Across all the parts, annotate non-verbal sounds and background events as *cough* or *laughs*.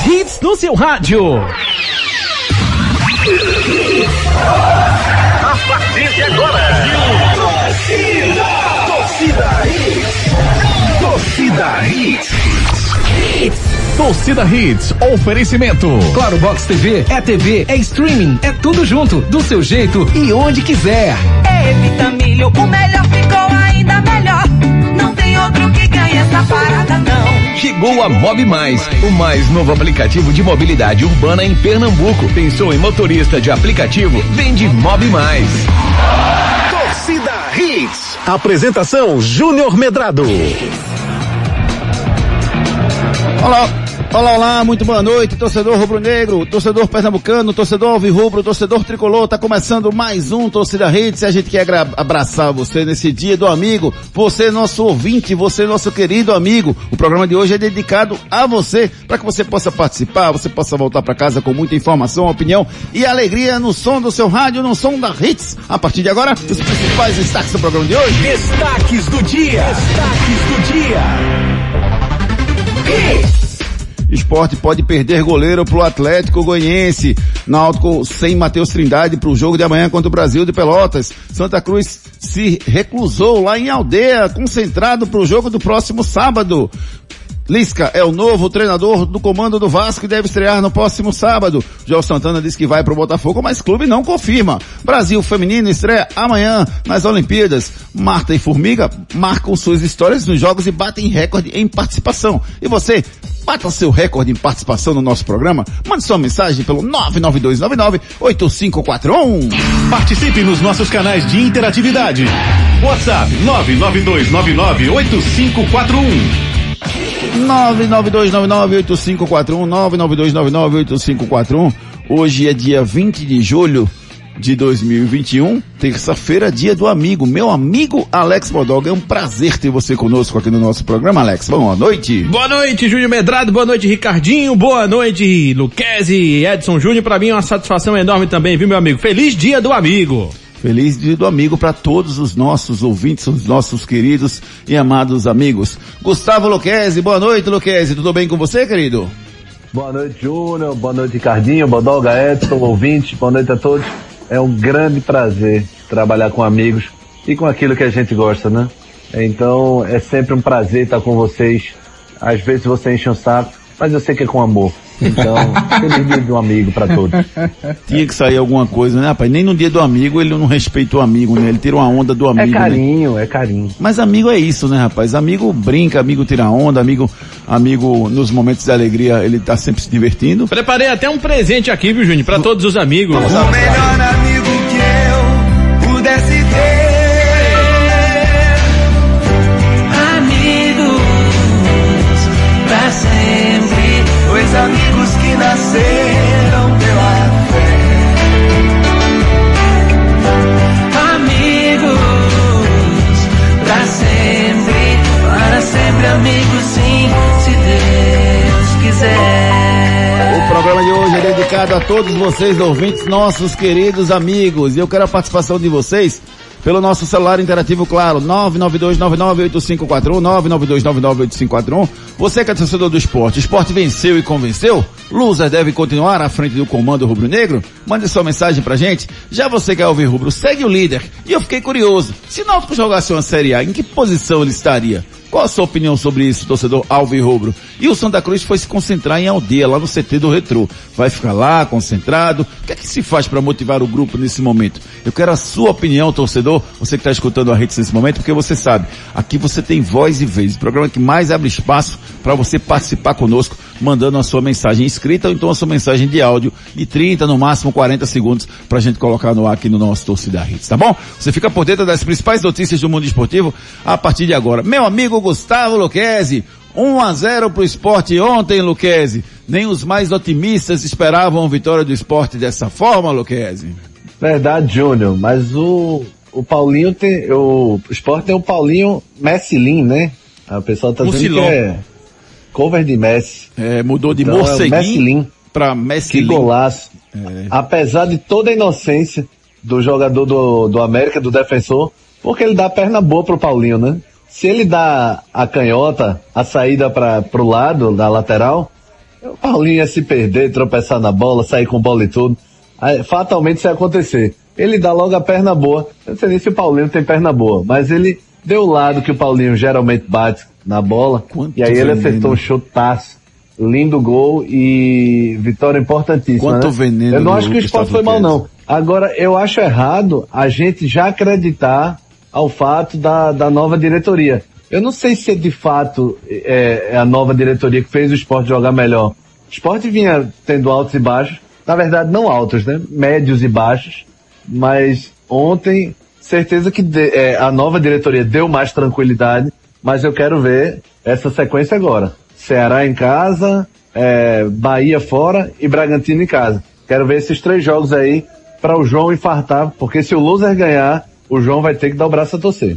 mais hits no seu rádio. A partir de agora, torcida, torcida hits, torcida hits. Torcida Hits, oferecimento. Claro Box TV, é TV, é streaming, é tudo junto, do seu jeito e onde quiser. É Vitamilho, o melhor ficou ainda melhor. Não tem outro que ganhe essa parada não. Chegou a Mob Mais, o mais novo aplicativo de mobilidade urbana em Pernambuco. Pensou em motorista de aplicativo? Vende Mob Mais. Torcida Hits. Apresentação Júnior Medrado. Olá, olá, olá, muito boa noite, torcedor rubro-negro, torcedor pernambucano, torcedor alvirrubro, torcedor tricolor, tá começando mais um Torcida Hits e a gente quer abraçar você nesse dia do amigo, você nosso ouvinte, você nosso querido amigo. O programa de hoje é dedicado a você, para que você possa participar, você possa voltar para casa com muita informação, opinião e alegria no som do seu rádio, no som da Hits. A partir de agora, os principais destaques do programa de hoje. Destaques do dia. Destaques do dia. Esporte pode perder goleiro pro Atlético Goiense. Náutico sem Matheus Trindade pro jogo de amanhã contra o Brasil de Pelotas. Santa Cruz se reclusou lá em aldeia, concentrado pro jogo do próximo sábado. Lisca é o novo treinador do comando do Vasco e deve estrear no próximo sábado. João Santana diz que vai pro Botafogo, mas clube não confirma. Brasil feminino estreia amanhã nas Olimpíadas. Marta e Formiga marcam suas histórias nos jogos e batem recorde em participação. E você, bata seu recorde em participação no nosso programa? Mande sua mensagem pelo 99299-8541. Participe nos nossos canais de interatividade. WhatsApp 992998541. 992998541, 992998541. Hoje é dia 20 de julho de 2021, terça-feira, dia do amigo. Meu amigo Alex Bodog, é um prazer ter você conosco aqui no nosso programa, Alex. Boa noite. Boa noite, Júnior Medrado. Boa noite, Ricardinho. Boa noite, Luquezzi e Edson Júnior. Para mim é uma satisfação enorme também, viu, meu amigo? Feliz dia do amigo. Feliz dia do amigo para todos os nossos ouvintes, os nossos queridos e amados amigos. Gustavo Luquezzi, boa noite, Luquezzi. Tudo bem com você, querido? Boa noite, Júnior. Boa noite, Ricardinho. Bodolga, Edson, ouvinte. Boa noite a todos. É um grande prazer trabalhar com amigos e com aquilo que a gente gosta, né? Então, é sempre um prazer estar com vocês. Às vezes você enche um saco, mas eu sei que é com amor. Então, feliz dia do amigo para todos. Tinha que sair alguma coisa, né, rapaz? Nem no dia do amigo ele não respeita o amigo, né? Ele tira uma onda do amigo. É carinho, né? é carinho. Mas amigo é isso, né, rapaz? Amigo brinca, amigo tira onda, amigo, amigo nos momentos de alegria ele tá sempre se divertindo. Preparei até um presente aqui, viu, Júnior? Para todos os amigos. O melhor amigo programa de hoje é dedicado a todos vocês, ouvintes, nossos queridos amigos. E eu quero a participação de vocês pelo nosso celular interativo, claro, 992998541, 992998541. Você que é torcedor do esporte, o esporte venceu e convenceu? Loser deve continuar à frente do comando rubro-negro? Mande sua mensagem pra gente. Já você que é ouvir rubro, segue o líder. E eu fiquei curioso, se Náutico jogasse uma Série A, em que posição ele estaria? Qual a sua opinião sobre isso, torcedor Alves Rubro? E o Santa Cruz foi se concentrar em aldeia, lá no CT do Retrô. Vai ficar lá, concentrado. O que é que se faz para motivar o grupo nesse momento? Eu quero a sua opinião, torcedor, você que está escutando a rede nesse momento, porque você sabe, aqui você tem voz e vez. O programa que mais abre espaço para você participar conosco, mandando a sua mensagem escrita ou então a sua mensagem de áudio de 30, no máximo 40 segundos, para a gente colocar no ar aqui no nosso Torcida Hits, tá bom? Você fica por dentro das principais notícias do mundo esportivo a partir de agora. Meu amigo Gustavo Luquezzi, 1 a 0 pro esporte ontem, Luquezzi. Nem os mais otimistas esperavam a vitória do esporte dessa forma, Luquezzi. Verdade, Júnior, mas o, o Paulinho tem, o, o Sport tem o Paulinho Messilin, né? A pessoa tá dizendo que é cover de Messi. É, mudou de Então, é morceguinho Messilin. para Que Messi. golaço. É. Apesar de toda a inocência do jogador do, do América, do defensor, porque ele dá a perna boa pro Paulinho, né? Se ele dá a canhota, a saída para pro lado, da lateral, O Paulinho ia se perder, tropeçar na bola, sair com bola e tudo. Aí, fatalmente isso ia acontecer. Ele dá logo a perna boa. Eu não sei nem se o Paulinho tem perna boa, mas ele deu o lado que o Paulinho geralmente bate na bola. Quanto e aí ele veneno. acertou um chutaço. Lindo gol e vitória importantíssima. Quanto né? veneno Eu não acho que o esporte foi mal, não. Agora, eu acho errado a gente já acreditar ao fato da, da nova diretoria. Eu não sei se de fato é, é a nova diretoria que fez o esporte jogar melhor. O esporte vinha tendo altos e baixos, na verdade não altos, né? Médios e baixos, mas ontem, certeza que de- é, a nova diretoria deu mais tranquilidade, mas eu quero ver essa sequência agora. Ceará em casa, é, Bahia fora e Bragantino em casa. Quero ver esses três jogos aí para o João infartar, porque se o loser ganhar, o João vai ter que dar o braço a torcer.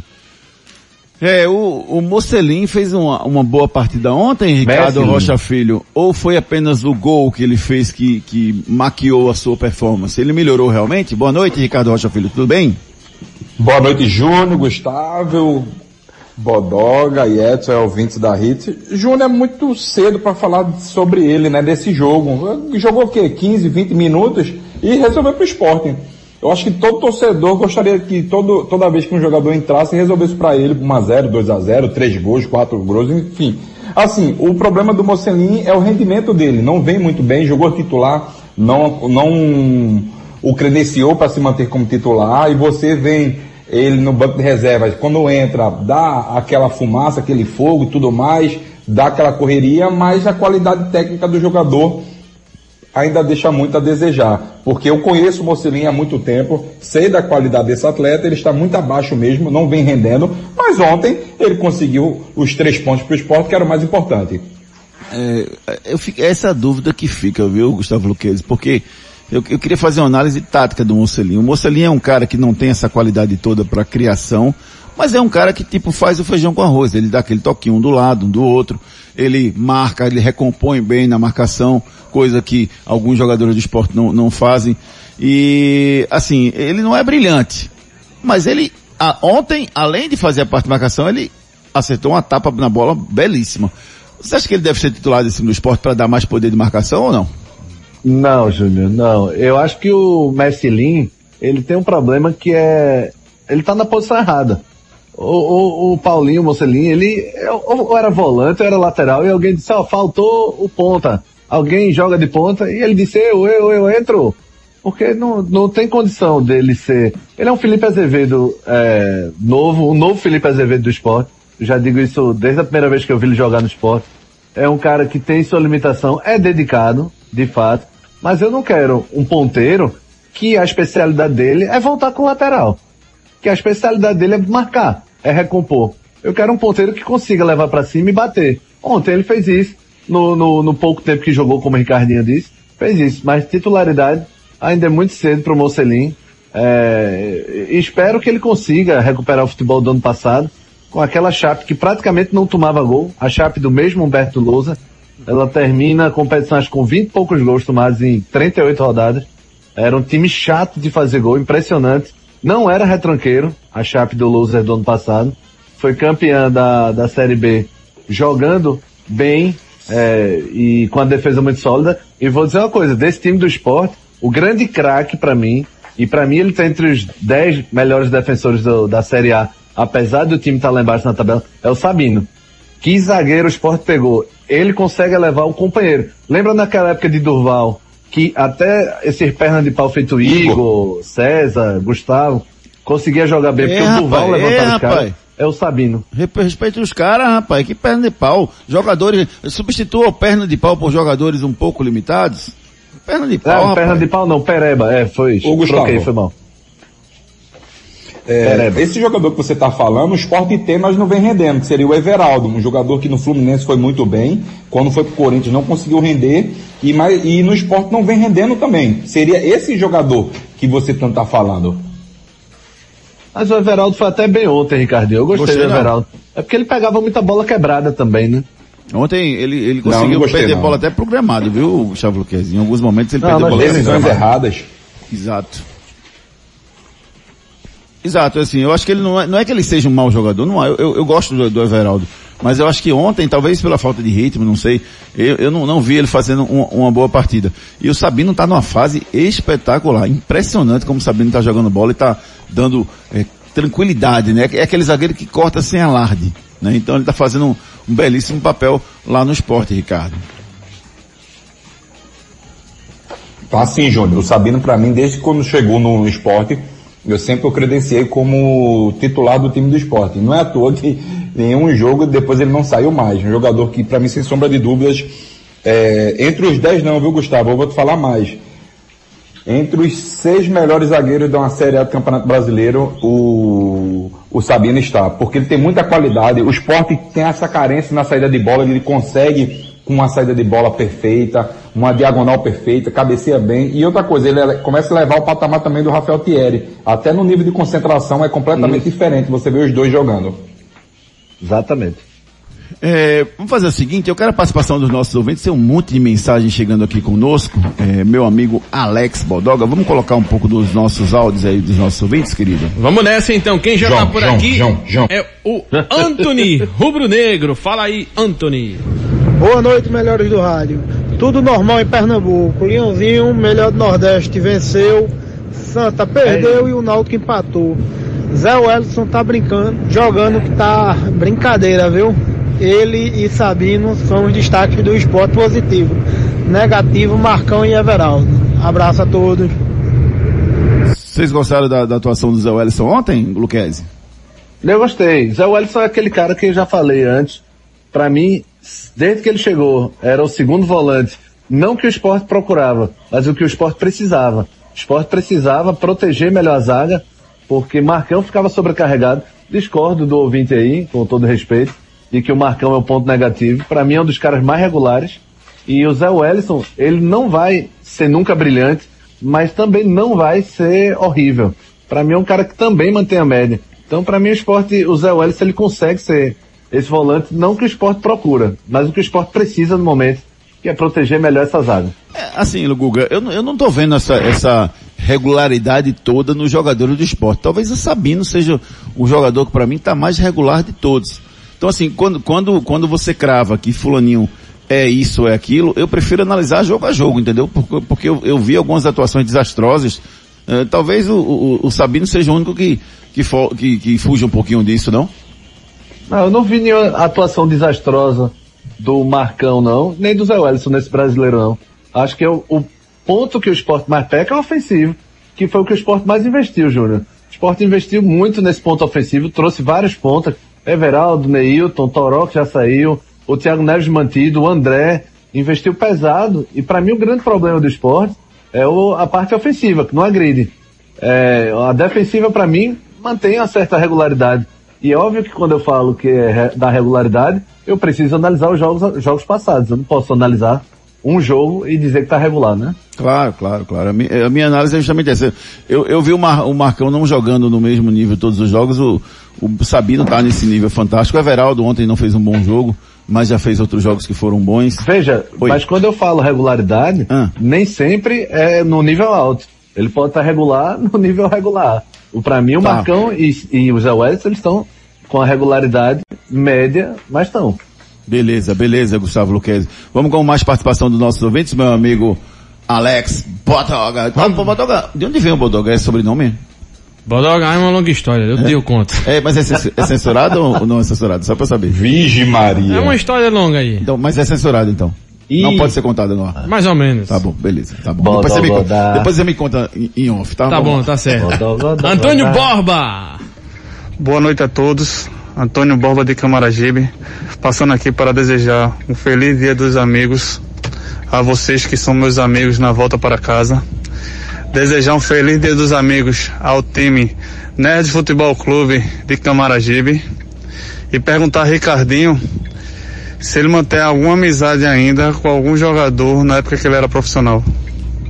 É, o, o Mocelin fez uma, uma boa partida ontem, Ricardo Messi, Rocha Filho. Ou foi apenas o gol que ele fez que, que maquiou a sua performance? Ele melhorou realmente? Boa noite, Ricardo Rocha Filho. Tudo bem? Boa noite, Júnior, Gustavo, Bodoga e Edson, é ouvintes da Hit. Júnior é muito cedo para falar sobre ele, né, desse jogo. Jogou o quê? 15, 20 minutos e resolveu pro esporte. Eu acho que todo torcedor gostaria que todo, toda vez que um jogador entrasse, resolvesse para ele 1x0, 2x0, 3 gols, 4 gols, enfim. Assim, o problema do Mocelin é o rendimento dele. Não vem muito bem, jogou titular, não, não o credenciou para se manter como titular e você vem ele no banco de reservas, quando entra, dá aquela fumaça, aquele fogo e tudo mais, dá aquela correria, mas a qualidade técnica do jogador ainda deixa muito a desejar. Porque eu conheço o há muito tempo, sei da qualidade desse atleta, ele está muito abaixo mesmo, não vem rendendo, mas ontem ele conseguiu os três pontos para o esporte, que era o mais importante. É, eu fico, essa é a dúvida que fica, viu, Gustavo Luquezzi? Porque eu, eu queria fazer uma análise tática do Mocelin. O Mocelin é um cara que não tem essa qualidade toda para criação, mas é um cara que tipo faz o feijão com arroz. Ele dá aquele toquinho um do lado, um do outro. Ele marca, ele recompõe bem na marcação, coisa que alguns jogadores de esporte não, não fazem. E assim, ele não é brilhante, mas ele a- ontem, além de fazer a parte de marcação, ele acertou uma tapa na bola belíssima. Você acha que ele deve ser titular desse no esporte para dar mais poder de marcação ou não? Não, Júnior, não. Eu acho que o Messilin, ele tem um problema que é, ele tá na posição errada. O, o, o Paulinho, ele ou era volante ou era lateral e alguém disse, ó, faltou o ponta. Alguém joga de ponta e ele disse, eu, eu, eu entro. Porque não, não tem condição dele ser. Ele é um Felipe Azevedo é, novo, um novo Felipe Azevedo do esporte. Já digo isso desde a primeira vez que eu vi ele jogar no esporte. É um cara que tem sua limitação, é dedicado, de fato, mas eu não quero um ponteiro que a especialidade dele é voltar com o lateral. Que a especialidade dele é marcar, é recompor. Eu quero um ponteiro que consiga levar para cima e bater. Ontem ele fez isso, no, no, no pouco tempo que jogou, como o Ricardinho disse, fez isso. Mas titularidade ainda é muito cedo para o. É, espero que ele consiga recuperar o futebol do ano passado com aquela Chape que praticamente não tomava gol, a Chape do mesmo Humberto Lousa. Ela termina acho, com 20 e poucos gols tomados em 38 rodadas. Era um time chato de fazer gol, impressionante. Não era retranqueiro, a Chape do Loser do ano passado. Foi campeã da, da Série B jogando bem é, e com a defesa muito sólida. E vou dizer uma coisa, desse time do esporte, o grande craque para mim, e para mim ele está entre os 10 melhores defensores do- da Série A, apesar do time estar lá embaixo na tabela, é o Sabino. Que zagueiro o esporte pegou. Ele consegue levar o companheiro. Lembra naquela época de Durval, que até esses pernas de pau feito Igor, César, Gustavo, conseguia jogar bem, É, porque o rapaz, Durval é, levantava os rapaz. caras. É o Sabino. Respe- Respeite os caras, rapaz. Que perna de pau. Jogadores, substitua o perna de pau por jogadores um pouco limitados. Perna de pau, Ah, rapaz. perna de pau não, Pereba, é, foi. Ô, Gustavo. Troquei, foi mal. É, esse jogador que você está falando, o esporte tem, mas não vem rendendo, que seria o Everaldo, um jogador que no Fluminense foi muito bem, quando foi pro Corinthians não conseguiu render, e, mais, e no esporte não vem rendendo também. Seria esse jogador que você tanto está falando. Mas o Everaldo foi até bem ontem, Ricardinho. Eu gostei, Gostei, do não. Everaldo. É porque ele pegava muita bola quebrada também, né? Ontem ele, ele Não, conseguiu não gostei, perder não. bola até programado, viu, Gustavo Luquez? Em alguns momentos ele Não, perdeu mas bola decisões erradas. Exato. Exato, assim, eu acho que ele não é, não é que ele seja um mau jogador, não é, eu, eu, gosto do, do Everaldo, Mas eu acho que ontem, talvez pela falta de ritmo, não sei, eu, eu não, não vi ele fazendo um, uma boa partida. E o Sabino está numa fase espetacular, impressionante como o Sabino está jogando bola e está dando é, tranquilidade, né? É aquele zagueiro que corta sem alarde, né? Então ele está fazendo um, um belíssimo papel lá no esporte, Ricardo. Tá sim, Júnior. O Sabino, para mim, desde quando chegou no esporte, eu sempre o credenciei como titular do time do esporte. Não é à toa que em um jogo depois ele não saiu mais. Um jogador que, para mim, sem sombra de dúvidas, é, entre os 10 não, viu, Gustavo? Eu vou te falar mais. Entre os seis melhores zagueiros de uma Série A do Campeonato Brasileiro, o, o Sabino está. Porque ele tem muita qualidade. O esporte tem essa carência na saída de bola, ele consegue com uma saída de bola perfeita, uma diagonal perfeita, cabeceia bem. E outra coisa, ele começa a levar o patamar também do Rafael Thierry. Até no nível de concentração é completamente diferente você vê os dois jogando. Exatamente. É, vamos fazer o seguinte, eu quero a participação dos nossos ouvintes, tem um monte de mensagem chegando aqui conosco, é, meu amigo Alex Bodoga, vamos colocar um pouco dos nossos áudios aí dos nossos ouvintes, querido? Vamos nessa então, quem já João, tá por João, aqui João, João. é o Anthony Rubro Negro, fala aí Anthony. Boa noite, melhores do rádio. Tudo normal em Pernambuco. Leãozinho, melhor do Nordeste, venceu. Santa perdeu e o Náutico empatou. Zé Wellison tá brincando, jogando que tá brincadeira, viu? Ele e Sabino são os destaques do esporte positivo. Negativo, Marcão e Everaldo. Abraço a todos. Vocês gostaram da, da atuação do Zé Wellison ontem, Luquezzi? Eu gostei. Zé Wellison é aquele cara que eu já falei antes. Pra mim, desde que ele chegou, era o segundo volante. Não que o esporte procurava, mas o que o esporte precisava. O esporte precisava proteger melhor a zaga, porque Marcão ficava sobrecarregado. Discordo do ouvinte aí, com todo respeito, de que o Marcão é o ponto negativo. Para mim é um dos caras mais regulares. E o Zé Wellison, ele não vai ser nunca brilhante, mas também não vai ser horrível. Para mim é um cara que também mantém a média. Então para mim o esporte, o Zé Wellison, ele consegue ser esse volante, não que o esporte procura, mas o que o esporte precisa no momento, que é proteger melhor essa zaga. É, assim, Guga, eu, eu não tô vendo essa, essa regularidade toda nos jogadores do esporte. Talvez o Sabino seja o jogador que para mim tá mais regular de todos. Então assim, quando, quando, quando você crava que fulaninho é isso é aquilo, eu prefiro analisar jogo a jogo, entendeu? Porque, porque eu, eu vi algumas atuações desastrosas. Eh, talvez o, o, o Sabino seja o único que, que, que, que fuja um pouquinho disso, não? Não, eu não vi nenhuma atuação desastrosa do Marcão, não, nem do Zé Wellison nesse brasileiro, não. Acho que é o, o ponto que o esporte mais peca é o ofensivo, que foi o que o esporte mais investiu, Júnior. O esporte investiu muito nesse ponto ofensivo, trouxe vários pontos. Everaldo, Neilton, Toró, que já saiu, o Thiago Neves mantido, o André, investiu pesado. E para mim o grande problema do esporte é o- a parte ofensiva, que não agride. É, a defensiva, para mim, mantém uma certa regularidade. E é óbvio que quando eu falo que é da regularidade, eu preciso analisar os jogos, jogos passados. Eu não posso analisar um jogo e dizer que está regular, né? Claro, claro, claro. A minha, a minha análise é justamente essa. Eu, eu vi o, Mar, o Marcão não jogando no mesmo nível todos os jogos. O, o Sabino tá nesse nível fantástico. O Everaldo ontem não fez um bom jogo, mas já fez outros jogos que foram bons. Veja, Oi. mas quando eu falo regularidade, Ah. nem sempre é no nível alto. Ele pode estar regular no nível regular. O para mim o Tá. Marcão e, e o Zé Wellington, eles estão com a regularidade média, mas estão. Beleza, beleza, Gustavo Luquezzi. Vamos com mais participação dos nossos ouvintes, meu amigo Alex Bodoga. Ah, Bodoga. De onde vem o Bodoga? É sobrenome? Bodoga é uma longa história, eu dei conta. É, mas é, é censurado ou não é censurado? Só pra saber. Vige Maria. É uma história longa aí, Então, mas é censurado então. Ih. Não pode ser contado no ar. mais ou menos. Tá bom, beleza, tá bom. Bodó, Depois você, me, conta- depois você me conta em, em off, tá? Tá bom, lá. tá certo. Bodó, Antônio. Borba! Boa noite a todos. Antônio Borba de Camaragibe, passando aqui para desejar um feliz dia dos amigos a vocês que são meus amigos na volta para casa. Desejar um feliz dia dos amigos ao time Nerd Futebol Clube de Camaragibe e perguntar a Ricardinho se ele mantém alguma amizade ainda com algum jogador na época que ele era profissional.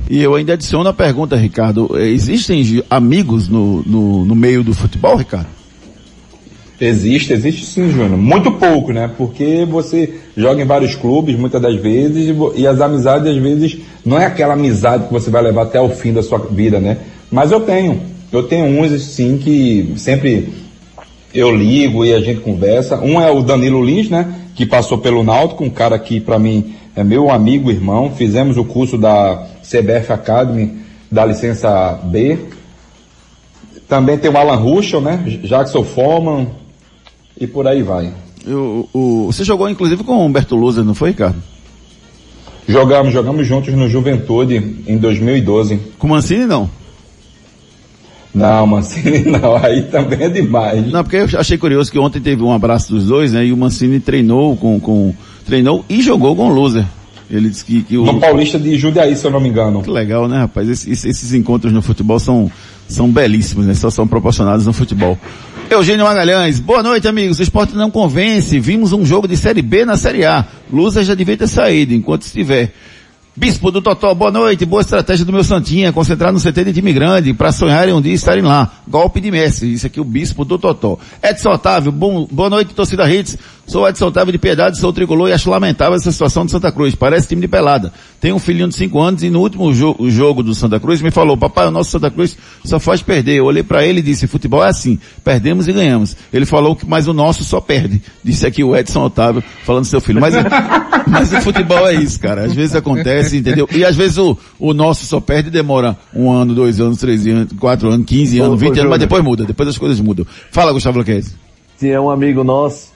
E eu ainda adiciono a pergunta, Ricardo. eh, Existem amigos no, no, no meio do futebol, Ricardo? Existe, existe sim, Júnior. Muito pouco, né? Porque você joga em vários clubes, muitas das vezes, e e as amizades, às vezes, não é aquela amizade que você vai levar até o fim da sua vida, né? Mas eu tenho. Eu tenho uns, sim, que sempre eu ligo e a gente conversa. Um é o Danilo Lins, né? Que passou pelo Náutico, um cara que para mim é meu amigo, irmão. Fizemos o curso da CBF Academy da licença B. Também tem o Alan Ruschel, né? Jackson Foreman e por aí vai. O, o, você jogou inclusive com o Humberto Luza, não foi, Ricardo? Jogamos, jogamos juntos no Juventude em 2012. Com o Mancini não? Não, Mancini *laughs* não, aí também é demais. Não, porque eu achei curioso que ontem teve um abraço dos dois, né? E o Mancini treinou com, com treinou e jogou com o Loser. Ele disse que, que o... No Paulista de Jundiaí, se eu não me engano. Que legal, né, rapaz? Esses, esses encontros no futebol são, são belíssimos, né? Só são proporcionados no futebol. Eugênio Magalhães, boa noite, amigos. O esporte não convence. Vimos um jogo de Série B na Série A. Lusa já devia ter saído enquanto estiver. Bispo do Totó, boa noite, boa estratégia do meu Santinha, concentrar no CT de time grande, para sonharem um dia estarem lá. Golpe de mestre, isso aqui o Bispo do Totó. Edson Otávio, bom, boa noite, torcida Hits. Sou Edson Otávio de Piedade, sou tricolor e acho lamentável essa situação de Santa Cruz. Parece time de pelada. Tem um filhinho de 5 anos e no último jo jogo do Santa Cruz me falou, papai, o nosso Santa Cruz só faz perder. Eu olhei para ele e disse, futebol é assim, perdemos e ganhamos. Ele falou que, mas o nosso só perde. Disse aqui o Edson Otávio, falando seu filho. Mas, *laughs* mas o futebol é isso, cara. Às vezes acontece, entendeu? E às vezes o, o nosso só perde demora um ano, dois anos, três anos, quatro anos, quinze anos, vinte anos, mas depois muda. Depois as coisas mudam. Fala, Gustavo Luquez. Tinha um amigo nosso,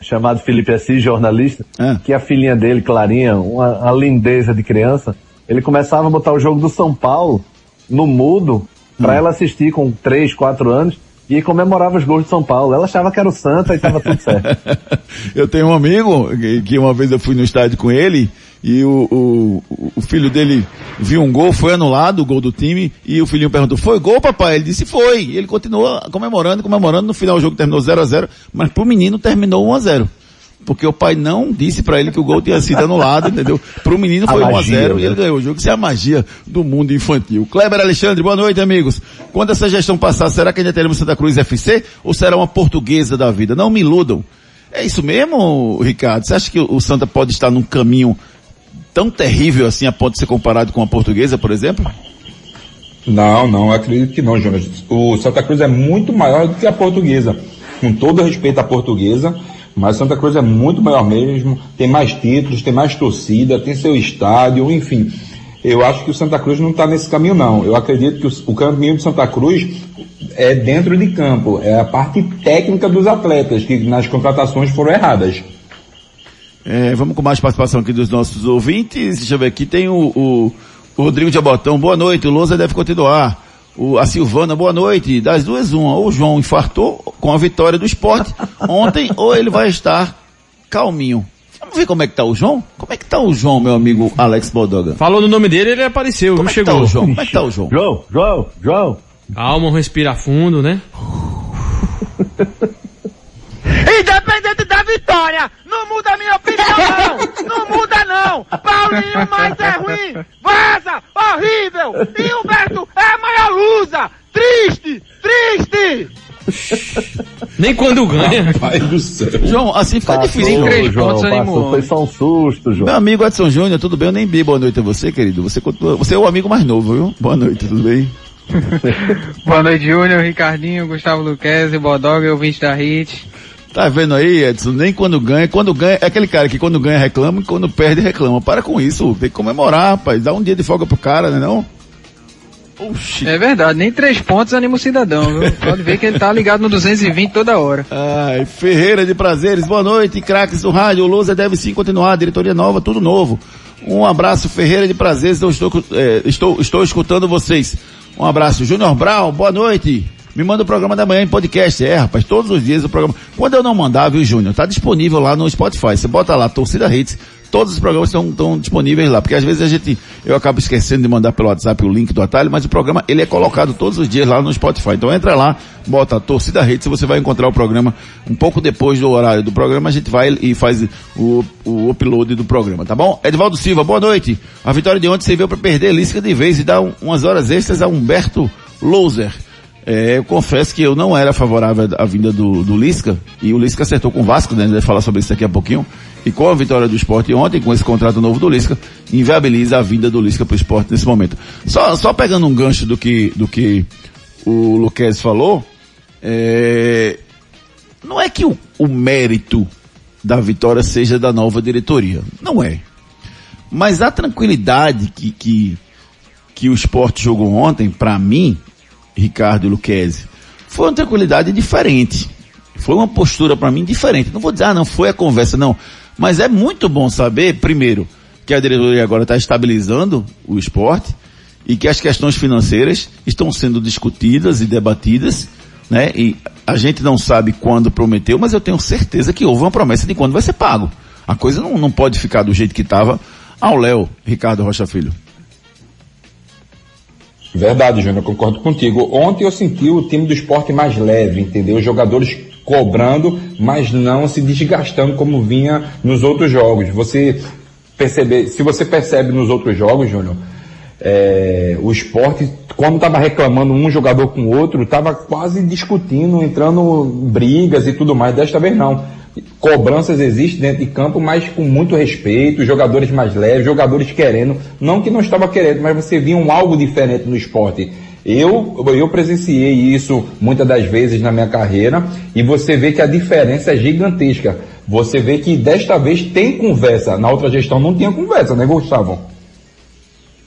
chamado Felipe Assis, jornalista, É. que a filhinha dele, Clarinha, uma, uma lindeza de criança, ele começava a botar o jogo do São Paulo no mudo pra ela assistir com 3, 4 anos e comemorava os gols de São Paulo. Ela achava que era o Santa e tava tudo *laughs* certo. eu tenho um amigo que, uma vez eu fui no estádio com ele e o, o, o filho dele viu um gol, foi anulado o gol do time e o filhinho perguntou, foi gol papai? Ele disse, foi. E ele continua comemorando, comemorando, no final o jogo terminou 0 a 0 mas pro menino terminou 1 a 0 porque o pai não disse para ele que o gol tinha sido anulado, entendeu? Pro menino A foi 1 a magia, 0 e né? ele ganhou o jogo. Isso é a magia do mundo infantil. Kleber Alexandre, boa noite, amigos. Quando essa gestão passar, será que ainda teremos Santa Cruz FC ou será uma portuguesa da vida? Não me iludam. É isso mesmo, Ricardo? Você acha que o Santa pode estar num caminho tão terrível assim a ponto de ser comparado com a portuguesa, por exemplo? Não, não, eu acredito que não, Jonas. O Santa Cruz é muito maior do que a portuguesa. Com todo respeito à portuguesa, mas Santa Cruz é muito maior mesmo, tem mais títulos, tem mais torcida, tem seu estádio, enfim. Eu acho que o Santa Cruz não está nesse caminho, não. Eu acredito que o, caminho de Santa Cruz é dentro de campo, é a parte técnica dos atletas, que nas contratações foram erradas. É, vamos com mais participação aqui dos nossos ouvintes. Deixa eu ver aqui, tem o, o, o Rodrigo Jabotão, boa noite, o Lousa deve continuar. O, a Silvana, boa noite. Das duas, uma. Ou o João infartou com a vitória do esporte ontem, *laughs* ou ele vai estar calminho. Vamos ver como é que tá o João? Como é que tá o João, meu amigo Alex Bodoga? Falou no nome dele, ele apareceu, Como é que tá chegou. o João? Como é que tá o João? João, João, João. Calma, respira fundo, né? *laughs* Independente da vitória, não muda a minha opinião, não! Não muda não! Paulinho mais é ruim! Vaza! Horrível! E Humberto é a maior lusa! Triste! Triste! *laughs* Nem quando ganha. Pai do céu. João, assim fica Passou, difícil. três João, pontos, animou passou, foi só um susto, João. Meu amigo Edson Júnior, tudo bem? Eu nem vi boa noite a você, querido. Você, continua- você é o amigo mais novo, viu? Boa noite, tudo bem? *laughs* Boa noite, Júnior, Ricardinho, Gustavo Luquezzi, Bodoga, ouvinte da Hit. Tá vendo aí, Edson? Nem quando ganha, quando ganha, é aquele cara que quando ganha reclama e quando perde reclama. Para com isso, tem que comemorar, rapaz. Dá um dia de folga pro cara, né não? Oxi. É verdade, nem três pontos anima o cidadão, viu? *laughs* Pode ver que ele tá ligado no 220 toda hora. Ai, Ferreira de Prazeres, boa noite, craques do rádio. O Lousa deve sim continuar, diretoria nova, tudo novo. Um abraço, Ferreira de Prazeres, eu estou, é, estou, estou escutando vocês. Um abraço, Júnior Brown, boa noite. Me manda o programa da manhã em podcast. É, rapaz, todos os dias o programa. Quando eu não mandar, viu, Júnior? Tá disponível lá no Spotify. Você bota lá, Torcida Hits. Todos os programas estão, estão disponíveis lá, porque às vezes a gente, eu acabo esquecendo de mandar pelo WhatsApp o link do atalho, mas o programa, ele é colocado todos os dias lá no Spotify. Então entra lá, bota a Torcida Hits, você vai encontrar o programa um pouco depois do horário do programa, a gente vai e faz o, o upload do programa, tá bom? Edvaldo Silva, boa noite. A vitória de ontem serviu para perder Lística de vez e dar um- umas horas extras a Humberto Loser. É, eu confesso que eu não era favorável à vinda do, do Lisca, e o Lisca acertou com o Vasco, né? A gente vai falar sobre isso daqui a pouquinho. E com a vitória do esporte ontem, com esse contrato novo do Lisca, inviabiliza a vinda do Lisca para o esporte nesse momento. Só, só pegando um gancho do que, do que o Luquez falou, é, não é que o, o mérito da vitória seja da nova diretoria. Não é. Mas a tranquilidade que, que, que o esporte jogou ontem, para mim, Ricardo Luquezzi, foi uma tranquilidade diferente. Foi uma postura para mim diferente. Não vou dizer, ah, não foi a conversa, não. Mas é muito bom saber, primeiro, que a diretoria agora está estabilizando o esporte e que as questões financeiras estão sendo discutidas e debatidas, né? E a gente não sabe quando prometeu, mas eu tenho certeza que houve uma promessa de quando vai ser pago. A coisa não, não pode ficar do jeito que estava ao Léo, Ricardo Rocha Filho. Verdade, Júnior, concordo contigo. Ontem eu senti o time do esporte mais leve, entendeu? Os jogadores cobrando, mas não se desgastando como vinha nos outros jogos. Você perceber, se você percebe nos outros jogos, Júnior, é, o esporte, quando estava reclamando um jogador com o outro, estava quase discutindo, entrando brigas e tudo mais. Desta vez não. Cobranças existem dentro de campo, mas com muito respeito, jogadores mais leves, jogadores querendo, não que não estava querendo, mas você via um algo diferente no esporte. Eu, eu presenciei isso muitas das vezes na minha carreira e você vê que a diferença é gigantesca. Você vê que desta vez tem conversa, na outra gestão não tinha conversa, né, Gustavo?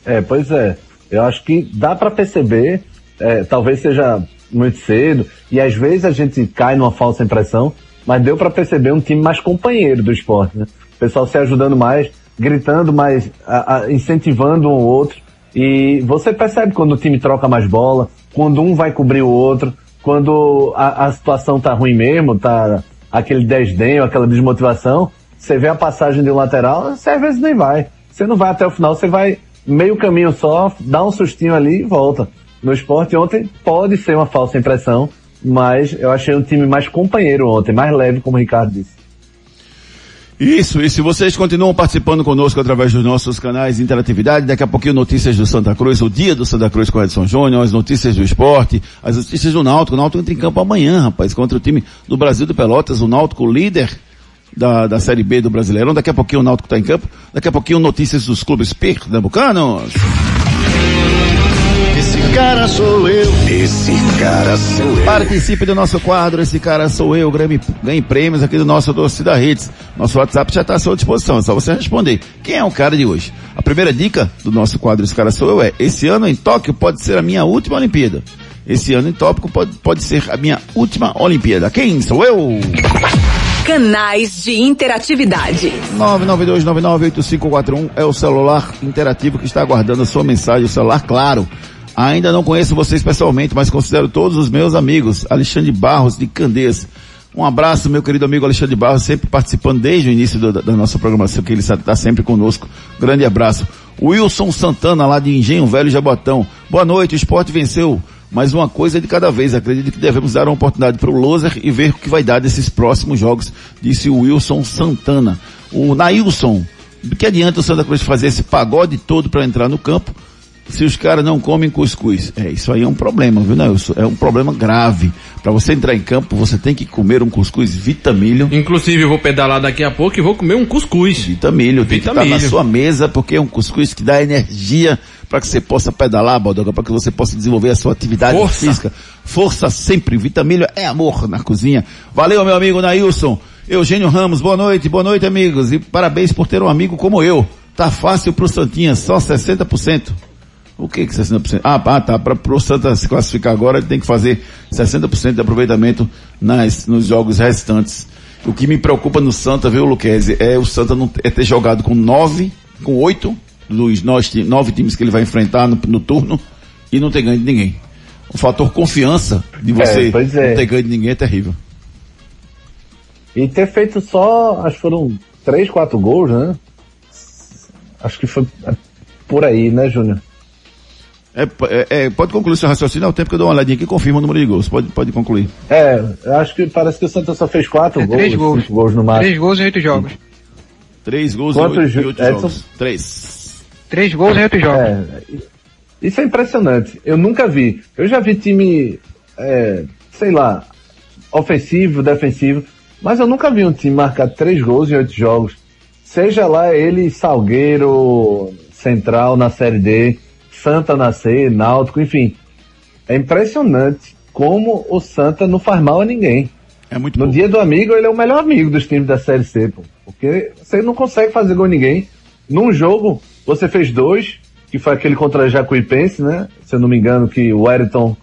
É, pois é. Eu acho que dá para perceber, é, talvez seja muito cedo, e às vezes a gente cai numa falsa impressão, mas deu para perceber um time mais companheiro do esporte, né? O pessoal se ajudando mais, gritando mais, a, a, incentivando um ao outro. E você percebe quando o time troca mais bola, quando um vai cobrir o outro, quando a, a situação tá ruim mesmo, tá aquele desdenho, aquela desmotivação, você vê a passagem de um lateral, você às vezes nem vai. Você não vai até o final, você vai meio caminho só, dá um sustinho ali e volta. No esporte ontem pode ser uma falsa impressão, mas eu achei um time mais companheiro ontem, mais leve, como o Ricardo disse. Isso, e se vocês continuam participando conosco através dos nossos canais de interatividade, daqui a pouquinho notícias do Santa Cruz, o dia do Santa Cruz com o Edson Júnior, as notícias do esporte, as notícias do Náutico. O Náutico entra em campo amanhã, rapaz, contra o time do Brasil do Pelotas, o Náutico líder da, da Série B do Brasileirão. Daqui a pouquinho o Náutico está em campo. Daqui a pouquinho notícias dos clubes pernambucanos. Esse cara sou eu. Esse cara sou eu. Participe do nosso quadro, esse cara sou eu, ganhe, ganhe prêmios aqui do nosso Torcida Hits. Nosso WhatsApp já está à sua disposição, é só você responder. Quem é o cara de hoje? A primeira dica do nosso quadro, esse cara sou eu, é, esse ano em Tóquio pode ser a minha última Olimpíada. Esse ano em Tóquio pode, pode ser a minha última Olimpíada. Quem sou eu? Canais de interatividade. 992998541 é o celular interativo que está aguardando a sua mensagem, o celular claro. Ainda não conheço vocês pessoalmente, mas considero todos os meus amigos. Alexandre Barros, de Candeias. Um abraço, meu querido amigo Alexandre Barros, sempre participando desde o início do, da nossa programação, que ele está sempre conosco. Grande abraço. Wilson Santana, lá de Engenho Velho Jabotão. Boa noite, o esporte venceu. Mas uma coisa de cada vez. Acredito que devemos dar uma oportunidade para o Loser e ver o que vai dar desses próximos jogos, disse o Wilson Santana. O Nailson, que adianta o Santa Cruz fazer esse pagode todo para entrar no campo se os caras não comem cuscuz. É, isso aí é um problema, viu, Nelson? É um problema grave. Para você entrar em campo, você tem que comer um cuscuz vitamilho. Inclusive, eu vou pedalar daqui a pouco e vou comer um cuscuz. Vitamilho, tem vitamilho. que estar na sua mesa, porque é um cuscuz que dá energia para que você possa pedalar, Baldoga, para que você possa desenvolver a sua atividade Força. física. Força sempre. Vitamilho é amor na cozinha. Valeu, meu amigo Nailson. Eugênio Ramos, boa noite, boa noite, amigos. E parabéns por ter um amigo como eu. Tá fácil pro Santinha, só 60%. O que que 60%? Ah, ah tá. Para o Santa se classificar agora, ele tem que fazer 60% de aproveitamento nas, nos jogos restantes. O que me preocupa no Santa, viu, Luquezzi, é o Santa não é ter jogado com nove, com oito dos nove, nove times que ele vai enfrentar no, no, turno e não ter ganho de ninguém. O fator confiança de é, você é, é. não ter ganho de ninguém é terrível. E ter feito só, acho que foram três, quatro gols, né? Acho que foi por aí, né, Júnior? É, é, é, pode concluir seu raciocínio, é o tempo que eu dou uma olhadinha aqui e confirma o número de gols. Pode, pode concluir. É, acho que parece que o Santa só fez quatro é, gols. Três gols. gols no máximo. Três gols em oito jogos. Três gols Quantos em oito, Edson? jogos. Três. Três gols em oito jogos. É, isso é impressionante. Eu nunca vi. Eu já vi time, é, sei lá, ofensivo, defensivo, mas eu nunca vi um time marcar três gols em oito jogos. Seja lá ele Salgueiro, Central na Série D Santa nascer, Náutico, enfim. É impressionante como o Santa não faz mal a ninguém. É muito No pouco. dia do amigo, ele é o melhor amigo dos times da Série C, pô. Porque você não consegue fazer gol ninguém. Num jogo, você fez dois, que foi aquele contra Jacuipense, né? Se eu não me engano, que o Wellington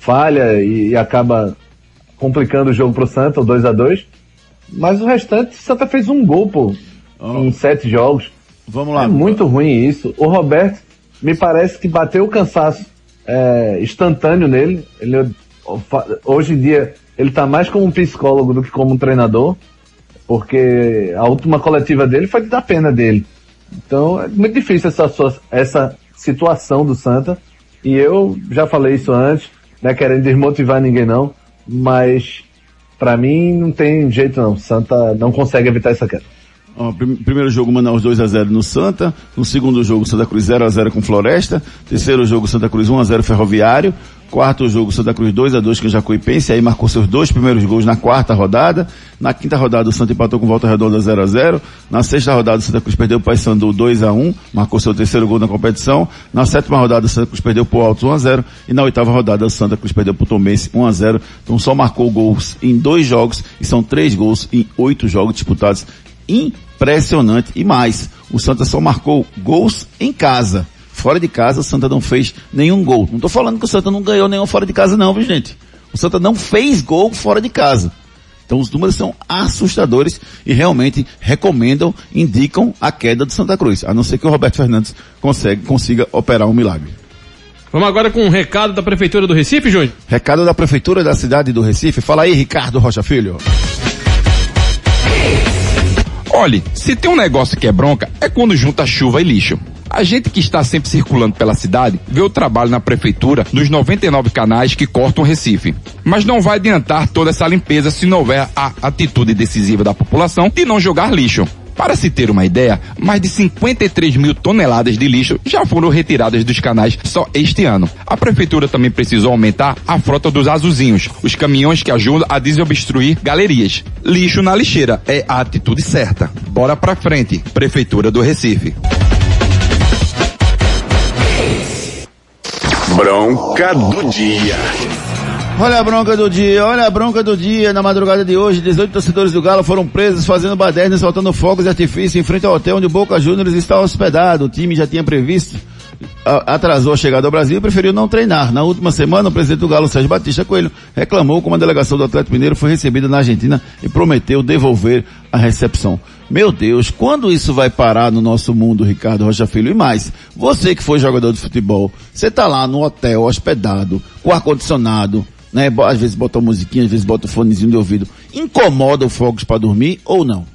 falha e, e acaba complicando o jogo pro Santa, o 2 a 2 Mas o restante, o Santa fez um gol, pô, em sete jogos. Vamos lá. É muito ruim isso. O Roberto, me parece que bateu o cansaço é, instantâneo nele. Ele, hoje em dia, ele tá mais como um psicólogo do que como um treinador, porque a última coletiva dele foi de dar pena dele. Então, é muito difícil essa, essa situação do Santa. E eu já falei isso antes, não é querendo desmotivar ninguém não, mas pra mim não tem jeito não. Santa não consegue evitar essa queda. Ó, prim- primeiro jogo Manaus 2 a 0 no Santa, no segundo jogo Santa Cruz 0 a 0 com Floresta, terceiro jogo Santa Cruz 1 a 0 Ferroviário, quarto jogo Santa Cruz 2 a 2 com Jacuipense, aí marcou seus dois primeiros gols na quarta rodada, na quinta rodada o Santa empatou com volta redonda 0 a 0 na sexta rodada Santa Cruz perdeu para o Paysandu 2 a 1 marcou seu terceiro gol na competição, na sétima rodada Santa Cruz perdeu para o Altos 1 a 0 e na oitava rodada Santa Cruz perdeu para o Tomense 1 a 0 então só marcou gols em dois jogos e são três gols em oito jogos disputados impressionante. E mais, o Santa só marcou gols em casa. Fora de casa, o Santa não fez nenhum gol. Não estou falando que o Santa não ganhou nenhum fora de casa não, viu gente? O Santa não fez gol fora de casa. Então os números são assustadores e realmente recomendam, indicam a queda do Santa Cruz. A não ser que o Roberto Fernandes consegue, consiga operar um milagre. Vamos agora com um recado da Prefeitura do Recife, Júnior? Recado da Prefeitura da cidade do Recife. Fala aí, Ricardo Rocha Filho. Olhe, se tem um negócio que é bronca, é quando junta chuva e lixo. A gente que está sempre circulando pela cidade vê o trabalho na prefeitura nos 99 canais que cortam o Recife. Mas não vai adiantar toda essa limpeza se não houver a atitude decisiva da população de não jogar lixo. Para se ter uma ideia, mais de 53 mil toneladas de lixo já foram retiradas dos canais só este ano. A prefeitura também precisou aumentar a frota dos azulzinhos, os caminhões que ajudam a desobstruir galerias. Lixo na lixeira é a atitude certa. Bora pra frente, Prefeitura do Recife. Bronca do dia. Olha a bronca do dia, olha a bronca do dia. Na madrugada de hoje, 18 torcedores do Galo foram presos fazendo baderna e soltando fogos de artifício em frente ao hotel onde o Boca Juniors está hospedado. O time já tinha previsto, atrasou a chegada ao Brasil e preferiu não treinar. Na última semana, o presidente do Galo, Sérgio Batista Coelho, reclamou como a delegação do Atlético Mineiro foi recebida na Argentina e prometeu devolver a recepção. Meu Deus, quando isso vai parar no nosso mundo, Ricardo Rocha Filho? E mais, você que foi jogador de futebol, você tá lá no hotel, hospedado, com ar-condicionado, né? Às vezes bota uma musiquinha, às vezes bota o fonezinho de ouvido. Incomoda o fogos para dormir ou não?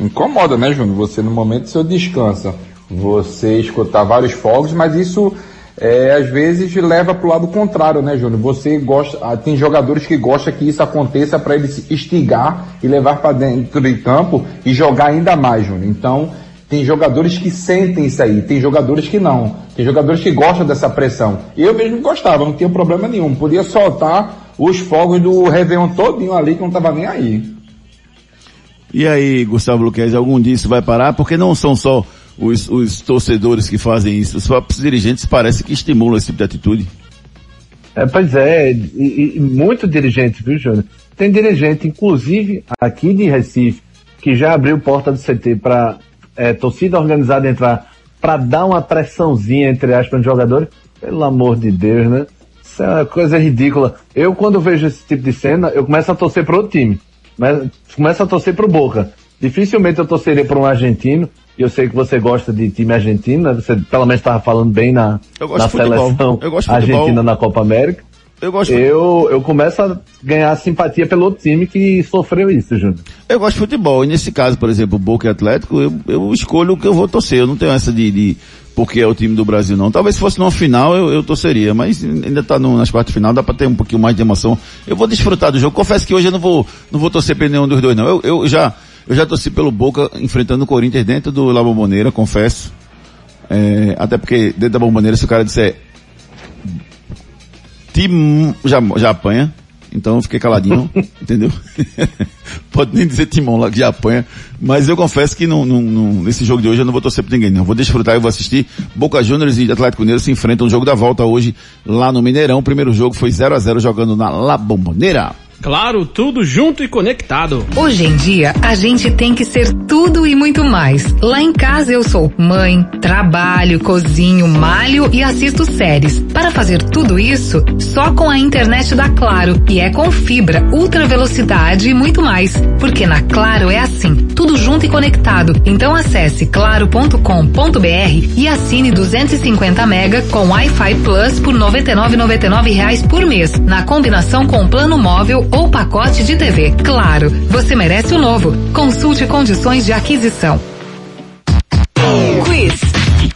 Incomoda, né, Júnior? Você no momento seu descansa, você escutar vários fogos, mas isso é, às vezes leva para o lado contrário, né, Júnior? Você gosta, ah, tem jogadores que gostam que isso aconteça para eles instigar e levar para dentro de campo e jogar ainda mais, Júnior. Então, tem jogadores que sentem isso aí, tem jogadores que não. Tem jogadores que gostam dessa pressão. Eu mesmo gostava, não tinha problema nenhum. Podia soltar os fogos do Réveillon todinho ali que não tava nem aí. E aí, Gustavo Luquez, algum disso vai parar? Porque não são só os, os torcedores que fazem isso, os próprios dirigentes parece que estimulam esse tipo de atitude. É, pois é, e, e muito dirigente, viu, Júnior? Tem dirigente, inclusive aqui de Recife, que já abriu porta do CT para é, torcida organizada entrar para dar uma pressãozinha, entre aspas, nos jogadores. Pelo amor de Deus, né? Isso é uma coisa ridícula. Eu, quando vejo esse tipo de cena, eu começo a torcer para outro time. Mas começo a torcer para o Boca. Dificilmente eu torceria para um argentino. E eu sei que você gosta de time argentino, né? Você pelo menos estava falando bem na, na seleção futebol. argentina na Copa América. Eu gosto Eu, eu começo a ganhar simpatia pelo outro time que sofreu isso, Júnior. Eu gosto de futebol, e nesse caso, por exemplo, Boca e Atlético, eu, eu escolho o que eu vou torcer. Eu não tenho essa de, de porque é o time do Brasil, não. Talvez se fosse numa final eu, eu torceria, mas ainda tá no, nas quartas de final, dá pra ter um pouquinho mais de emoção. Eu vou desfrutar do jogo. Confesso que hoje eu não vou, não vou torcer pra nenhum dos dois, não. Eu, eu já, eu já torci pelo Boca enfrentando o Corinthians dentro do La Bombonera, confesso. É, até porque dentro da Bomboneira, se o cara disser Timão já, já apanha, então eu fiquei caladinho, *laughs* entendeu? *laughs* Pode nem dizer Timão lá que já apanha, mas eu confesso que não, não, não- nesse jogo de hoje eu não vou torcer pra ninguém, não. Vou desfrutar e vou assistir. Boca Juniors e Atlético Mineiro se enfrentam no jogo da volta hoje lá no Mineirão. O primeiro jogo foi 0 a 0 jogando na La Bombonera. Claro, tudo junto e conectado. Hoje em dia, a gente tem que ser tudo e muito mais. Lá em casa eu sou mãe, trabalho, cozinho, malho e assisto séries. Para fazer tudo isso, só com a internet da Claro. E é com fibra, ultra velocidade e muito mais. Porque na Claro é assim, tudo junto e conectado. Então acesse claro.com.br e assine 250 mega com Wi-Fi Plus por 99,99 reais por mês, na combinação com plano móvel ou pacote de TV. Claro, você merece o novo. Consulte condições de aquisição. Quiz.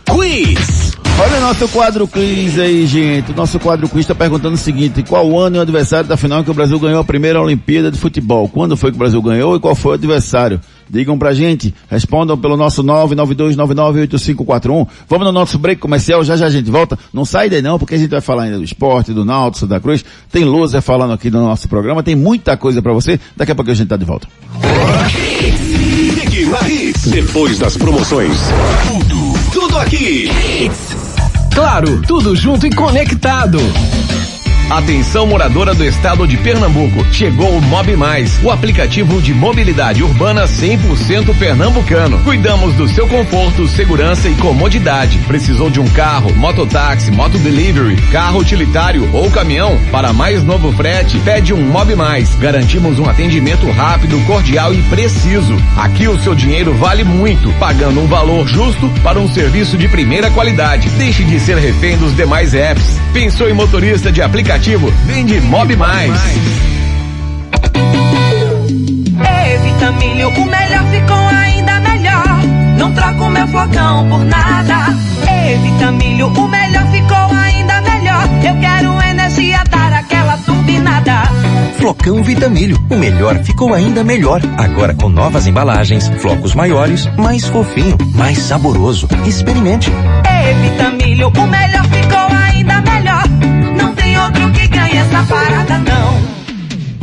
Quiz. Olha o nosso quadro quiz aí, gente. O nosso quadro quiz está perguntando o seguinte: qual ano e o adversário da final em que o Brasil ganhou a primeira Olimpíada de Futebol? Quando foi que o Brasil ganhou e qual foi o adversário? Digam pra gente, respondam pelo nosso 992998541. Vamos no nosso break comercial, já já a gente volta. Não sai daí não, porque a gente vai falar ainda do esporte, do Náutico, Santa Cruz. Tem Lousa falando aqui no nosso programa, tem muita coisa para você. Daqui a pouco a gente tá de volta. Depois das promoções. Tudo, tudo aqui. Claro, tudo junto e conectado. Atenção moradora do estado de Pernambuco, chegou o Mob Mais, o aplicativo de mobilidade urbana 100% pernambucano. Cuidamos do seu conforto, segurança e comodidade. Precisou de um carro, mototáxi, motodelivery, carro utilitário ou caminhão? Para mais novo frete, pede um Mob Mais. Garantimos um atendimento rápido, cordial e preciso. Aqui o seu dinheiro vale muito, pagando um valor justo para um serviço de primeira qualidade. Deixe de ser refém dos demais apps. Pensou em motorista de aplicativo? Vende Mob Mais. Ei, Vitamilho, o melhor ficou ainda melhor. Não troco meu flocão por nada. Ei, Vitamilho, o melhor ficou ainda melhor. Eu quero energia, dar aquela turbinada. Flocão Vitamilho, o melhor ficou ainda melhor. Agora com novas embalagens, flocos maiores, mais fofinho, mais saboroso. Experimente. Ei, Vitamilho, o melhor ficou ainda essa parada, não.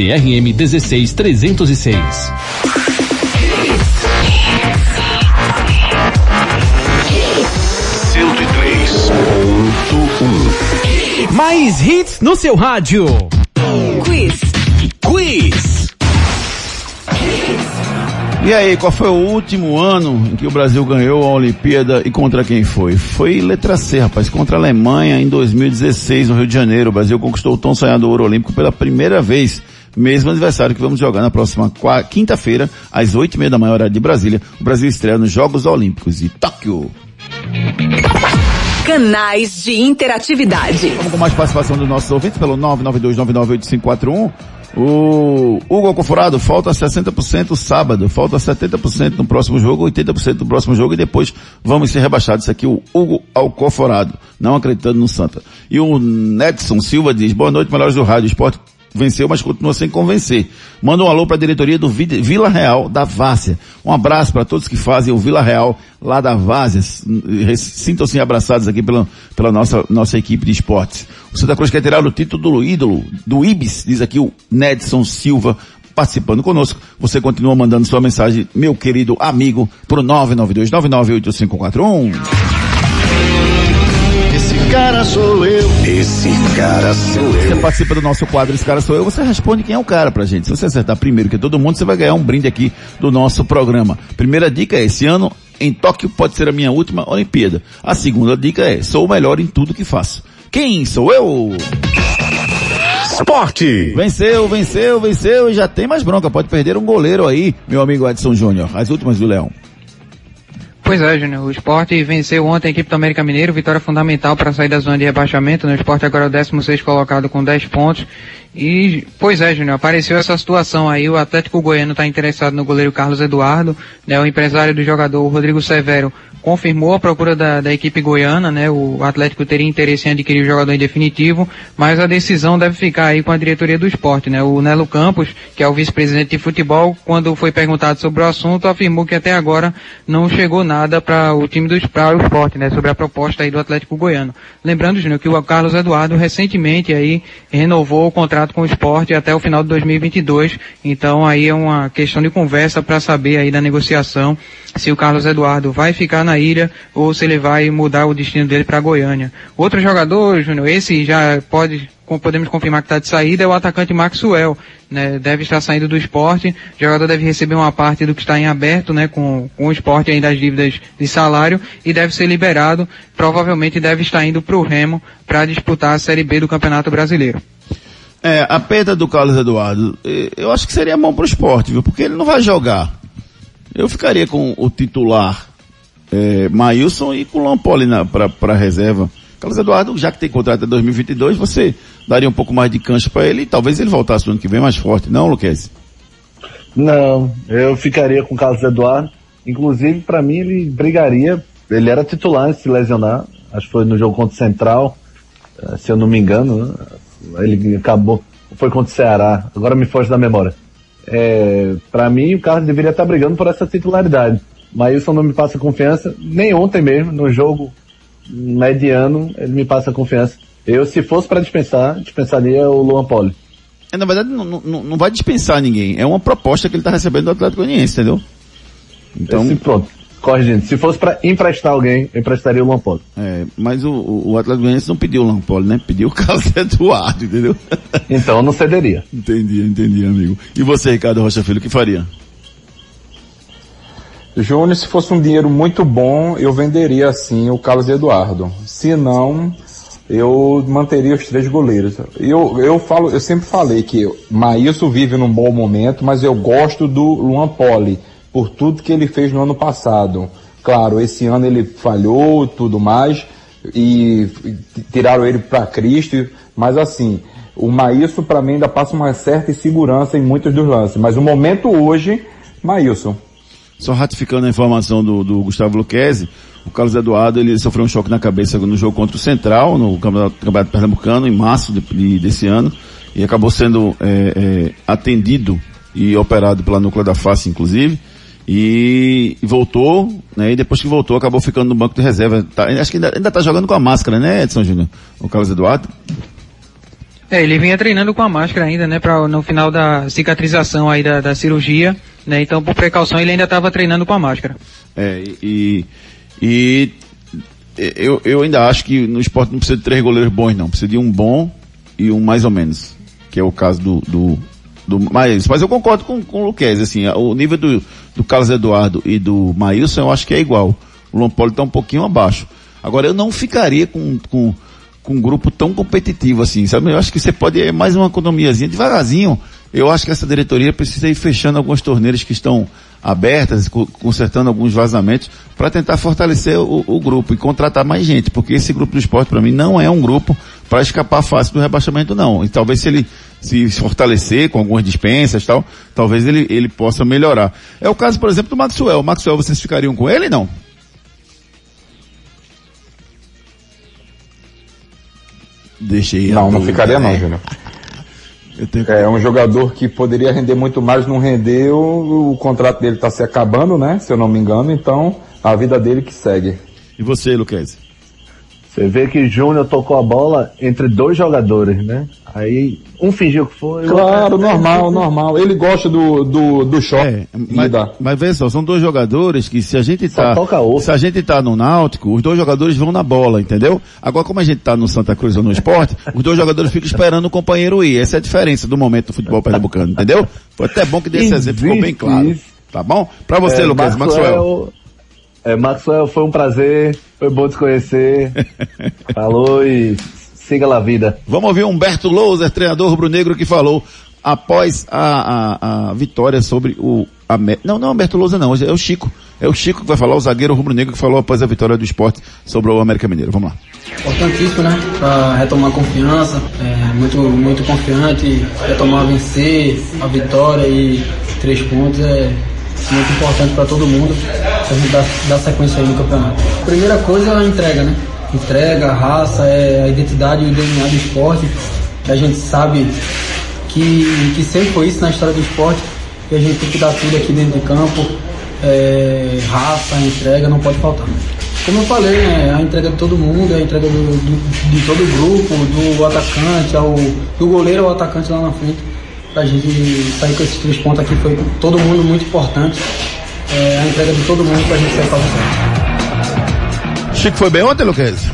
CRM 16306. Mais hits no seu rádio. Quiz. Quiz. E aí, qual foi o último ano em que o Brasil ganhou a Olimpíada e contra quem foi? Foi letra C, rapaz, contra a Alemanha em 2016, no Rio de Janeiro. O Brasil conquistou o tão sonhado ouro olímpico pela primeira vez. Mesmo aniversário que vamos jogar na próxima quinta-feira, às oito e meia da manhã, horário de Brasília. O Brasil estreia nos Jogos Olímpicos de Tóquio. Canais de interatividade. Vamos com mais participação dos nossos ouvintes pelo 992998541. O Hugo Alcoforado, falta 60% sábado, falta 70% no próximo jogo, 80% no próximo jogo e depois vamos ser rebaixados. Isso aqui o Hugo Alcoforado, não acreditando no Santa. E o Nedson Silva diz, boa noite, melhores do rádio, esporte venceu, mas continua sem convencer. Manda um alô para a diretoria do Vi- Vila Real da Várzea. Um abraço para todos que fazem o Vila Real lá da Várzea. Sintam-se abraçados aqui pela, pela nossa, nossa equipe de esportes. O Santa Cruz quer tirar o título do ídolo, do Ibis, diz aqui o Nedson Silva, participando conosco. Você continua mandando sua mensagem, meu querido amigo, pro 992998541. Esse cara sou eu. Esse cara sou Você eu. participa do nosso quadro Esse Cara Sou Eu, você responde quem é o cara pra gente. Se você acertar primeiro que todo mundo, você vai ganhar um brinde aqui do nosso programa. Primeira dica é, esse ano em Tóquio pode ser a minha última Olimpíada. A segunda dica é, sou o melhor em tudo que faço. Quem sou eu? Esporte. Venceu, venceu, venceu e já tem mais bronca. Pode perder um goleiro aí, meu amigo Edson Júnior. As últimas do Leão. Pois é, Júnior. O esporte venceu ontem a equipe do América Mineiro, vitória fundamental para sair da zona de rebaixamento. No esporte agora é o 16 colocado com 10 pontos E, pois é, Júnior, apareceu essa situação aí, o Atlético Goiano está interessado no goleiro Carlos Eduardo, né, o empresário do jogador Rodrigo Severo confirmou a procura da, da, equipe goiana, né? O Atlético teria interesse em adquirir o jogador em definitivo, mas a decisão deve ficar aí com a diretoria do esporte, né? O Nelo Campos, que é o vice-presidente de futebol, quando foi perguntado sobre o assunto, afirmou que até agora não chegou nada para o time do esporte, né? Sobre a proposta aí do Atlético Goiano. Lembrando, Júnior, que o Carlos Eduardo recentemente aí renovou o contrato com o esporte até o final de 2022, então aí é uma questão de conversa para saber aí da negociação se o Carlos Eduardo vai ficar na ilha ou se ele vai mudar o destino dele para Goiânia. Outro jogador, Júnior, esse já pode podemos confirmar que está de saída, é o atacante Maxwell, né, deve estar saindo do esporte, o jogador deve receber uma parte do que está em aberto, né, com, com o esporte ainda as dívidas de salário, e deve ser liberado, provavelmente deve estar indo para o Remo para disputar a Série B do Campeonato Brasileiro. É, a perda do Carlos Eduardo, eu acho que seria bom para o esporte, viu, porque ele não vai jogar. Eu ficaria com o titular é, Maílson e com o Lampoli para reserva. Carlos Eduardo, já que tem contrato até 2022, você daria um pouco mais de cancha para ele e talvez ele voltasse no ano que vem mais forte, não, Luquez? Não, eu ficaria com o Carlos Eduardo. Inclusive, para mim, ele brigaria. Ele era titular se lesionar. Acho que foi no jogo contra o Central, eh, se eu não me engano. Ele acabou. Foi contra o Ceará. Agora me foge da memória. É, para mim, o Carlos deveria estar brigando por essa titularidade. Mas isso não me passa confiança. Nem ontem mesmo, no jogo mediano, ele me passa confiança. Eu, se fosse para dispensar, dispensaria o Luan Poli. É, na verdade, não, não, não vai dispensar ninguém. É uma proposta que ele está recebendo do Atlético Goianiense, entendeu? Então, Esse, pronto. Corrigindo. Se fosse para emprestar alguém, eu emprestaria o Lampoli. É, mas o, o, o Atlético Goianiense não pediu o Lampoli, né? Pediu o *laughs* Carlos Eduardo, entendeu? Então não cederia. entendi, entendi, amigo. E você, Ricardo Rocha Filho, o que faria? Júnior, se fosse um dinheiro muito bom, eu venderia assim o Carlos Eduardo. Se não, eu manteria os três goleiros. Eu, eu falo, eu sempre falei que Maílson vive num bom momento, mas eu gosto do Luan Poli por tudo que ele fez no ano passado. Claro, esse ano ele falhou, tudo mais, e tiraram ele para Cristo, mas assim, o Maílson para mim ainda passa uma certa insegurança em muitos dos lances, mas o momento hoje, Maílson. Só ratificando a informação do, do Gustavo Luquezzi, o Carlos Eduardo ele sofreu um choque na cabeça no jogo contra o Central, no Campeonato, campeonato Pernambucano, em março de, de, desse ano, e acabou sendo é, é, atendido e operado pela núclea da face, inclusive, e, voltou, né, e depois que voltou acabou ficando no banco de reserva. Tá, acho que ainda, ainda tá jogando com a máscara, né, Edson Júnior? O Carlos Eduardo? É, ele vinha treinando com a máscara ainda, né, para no final da cicatrização aí da, da cirurgia, né, então por precaução ele ainda estava treinando com a máscara. É, e, e eu, eu ainda acho que no esporte não precisa de três goleiros bons não, precisa de um bom e um mais ou menos, que é o caso do, do, do mas, mas eu concordo com, com o Luquez, assim, o nível do, do Carlos Eduardo e do Maílson eu acho que é igual, o Lompoli está um pouquinho abaixo. Agora eu não ficaria com, com com um grupo tão competitivo assim, sabe? Eu acho que você pode, é mais uma economiazinha, devagarzinho. Eu acho que essa diretoria precisa ir fechando algumas torneiras que estão abertas, consertando alguns vazamentos, para tentar fortalecer o, o, grupo e contratar mais gente, porque esse grupo do esporte, para mim, não é um grupo para escapar fácil do rebaixamento, não. E talvez se ele se fortalecer com algumas dispensas tal, talvez ele, ele possa melhorar. É o caso, por exemplo, do Maxwell. O Maxwell, vocês ficariam com ele, não? Deixei. Não, não ficaria não, Júnior. Tenho... É um jogador que poderia render muito mais, não rendeu, o contrato dele está se acabando, né? Se eu não me engano, então a vida dele que segue. E você, Luquez? Você vê que Júnior tocou a bola entre dois jogadores, né? Aí um fingiu que foi. Claro, normal, normal. Ele gosta do, do, do choque. É, mas, mas vê só, são dois jogadores que se a gente tá. Se a gente tá no Náutico, os dois jogadores vão na bola, entendeu? Agora, como a gente tá no Santa Cruz ou no esporte, *laughs* os dois jogadores ficam esperando o companheiro ir. Essa é a diferença do momento do futebol pernambucano, entendeu? Foi até bom que desse exemplo ficou bem claro. Tá bom? Pra você, é, Lucas, Maxwell. Maxwell. É, Maxwell, foi um prazer, foi bom te conhecer. *laughs* Falou e siga lá a vida. Vamos ouvir Humberto Louser, treinador rubro-negro, que falou após a, a, a vitória sobre o... A, não, não é Humberto Louser não, é o Chico. É o Chico que vai falar, o zagueiro rubro-negro que falou após a vitória do esporte sobre o América Mineiro. Vamos lá. Importantíssimo, né? Para retomar a confiança, é, muito, muito confiante, retomar vencer, a vitória e três pontos é muito importante para todo mundo, para a gente dar, dar sequência aí no campeonato. Primeira coisa é a entrega, né? Entrega, raça, é a identidade e o DNA do esporte, a gente sabe que, que sempre foi isso na história do esporte, e a gente tem que dar tudo aqui dentro de campo, é, raça, entrega, não pode faltar. Como eu falei, né, a entrega de todo mundo, a entrega do, do, de todo o grupo, do atacante, ao, do goleiro ao atacante lá na frente, pra gente sair com esses três pontos aqui foi todo mundo muito importante. É, a entrega de todo mundo pra gente sair com a vitória. Chico foi bem ontem, Luquez?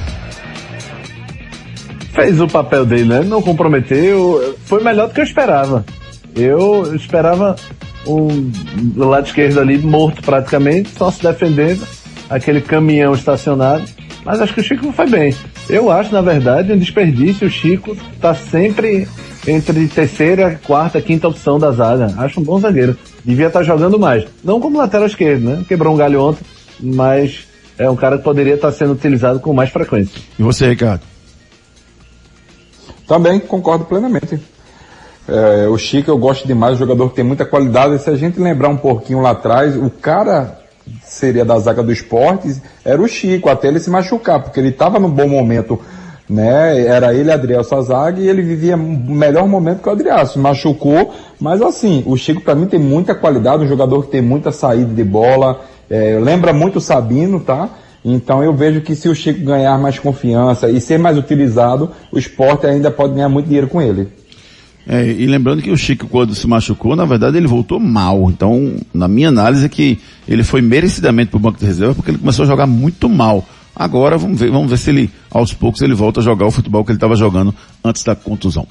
Fez o papel dele, né? Não comprometeu. Foi melhor do que eu esperava. Eu esperava um do lado esquerdo ali morto praticamente, só se defendendo, aquele caminhão estacionado. Mas acho que o Chico foi bem. Eu acho, na verdade, um desperdício. O Chico tá sempre entre terceira, quarta, quinta opção da zaga. Acho um bom zagueiro. Devia estar jogando mais. Não como lateral esquerdo, né? Quebrou um galho ontem, mas é um cara que poderia estar sendo utilizado com mais frequência. E você, Ricardo? Também concordo plenamente. É, o Chico eu gosto demais, o jogador que tem muita qualidade. E se a gente lembrar um pouquinho lá atrás, o cara seria da zaga do esportes era o Chico, até ele se machucar, porque ele estava num bom momento, né? Era ele, Adriel Sazag, e ele vivia melhor momento que o Adriel. Se machucou, mas assim, o Chico para mim tem muita qualidade, um jogador que tem muita saída de bola, é, lembra muito o Sabino, tá? Então eu vejo que se o Chico ganhar mais confiança e ser mais utilizado, o esporte ainda pode ganhar muito dinheiro com ele. É, e lembrando que o Chico, quando se machucou, na verdade ele voltou mal. Então, na minha análise, é que ele foi merecidamente para o banco de reserva porque ele começou a jogar muito mal. Agora vamos ver, vamos ver se ele, aos poucos, ele volta a jogar o futebol que ele estava jogando antes da contusão.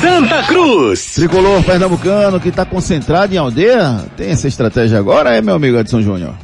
Santa Cruz! Tricolor pernambucano que está concentrado em aldeia, tem essa estratégia agora, é meu amigo Edson Júnior?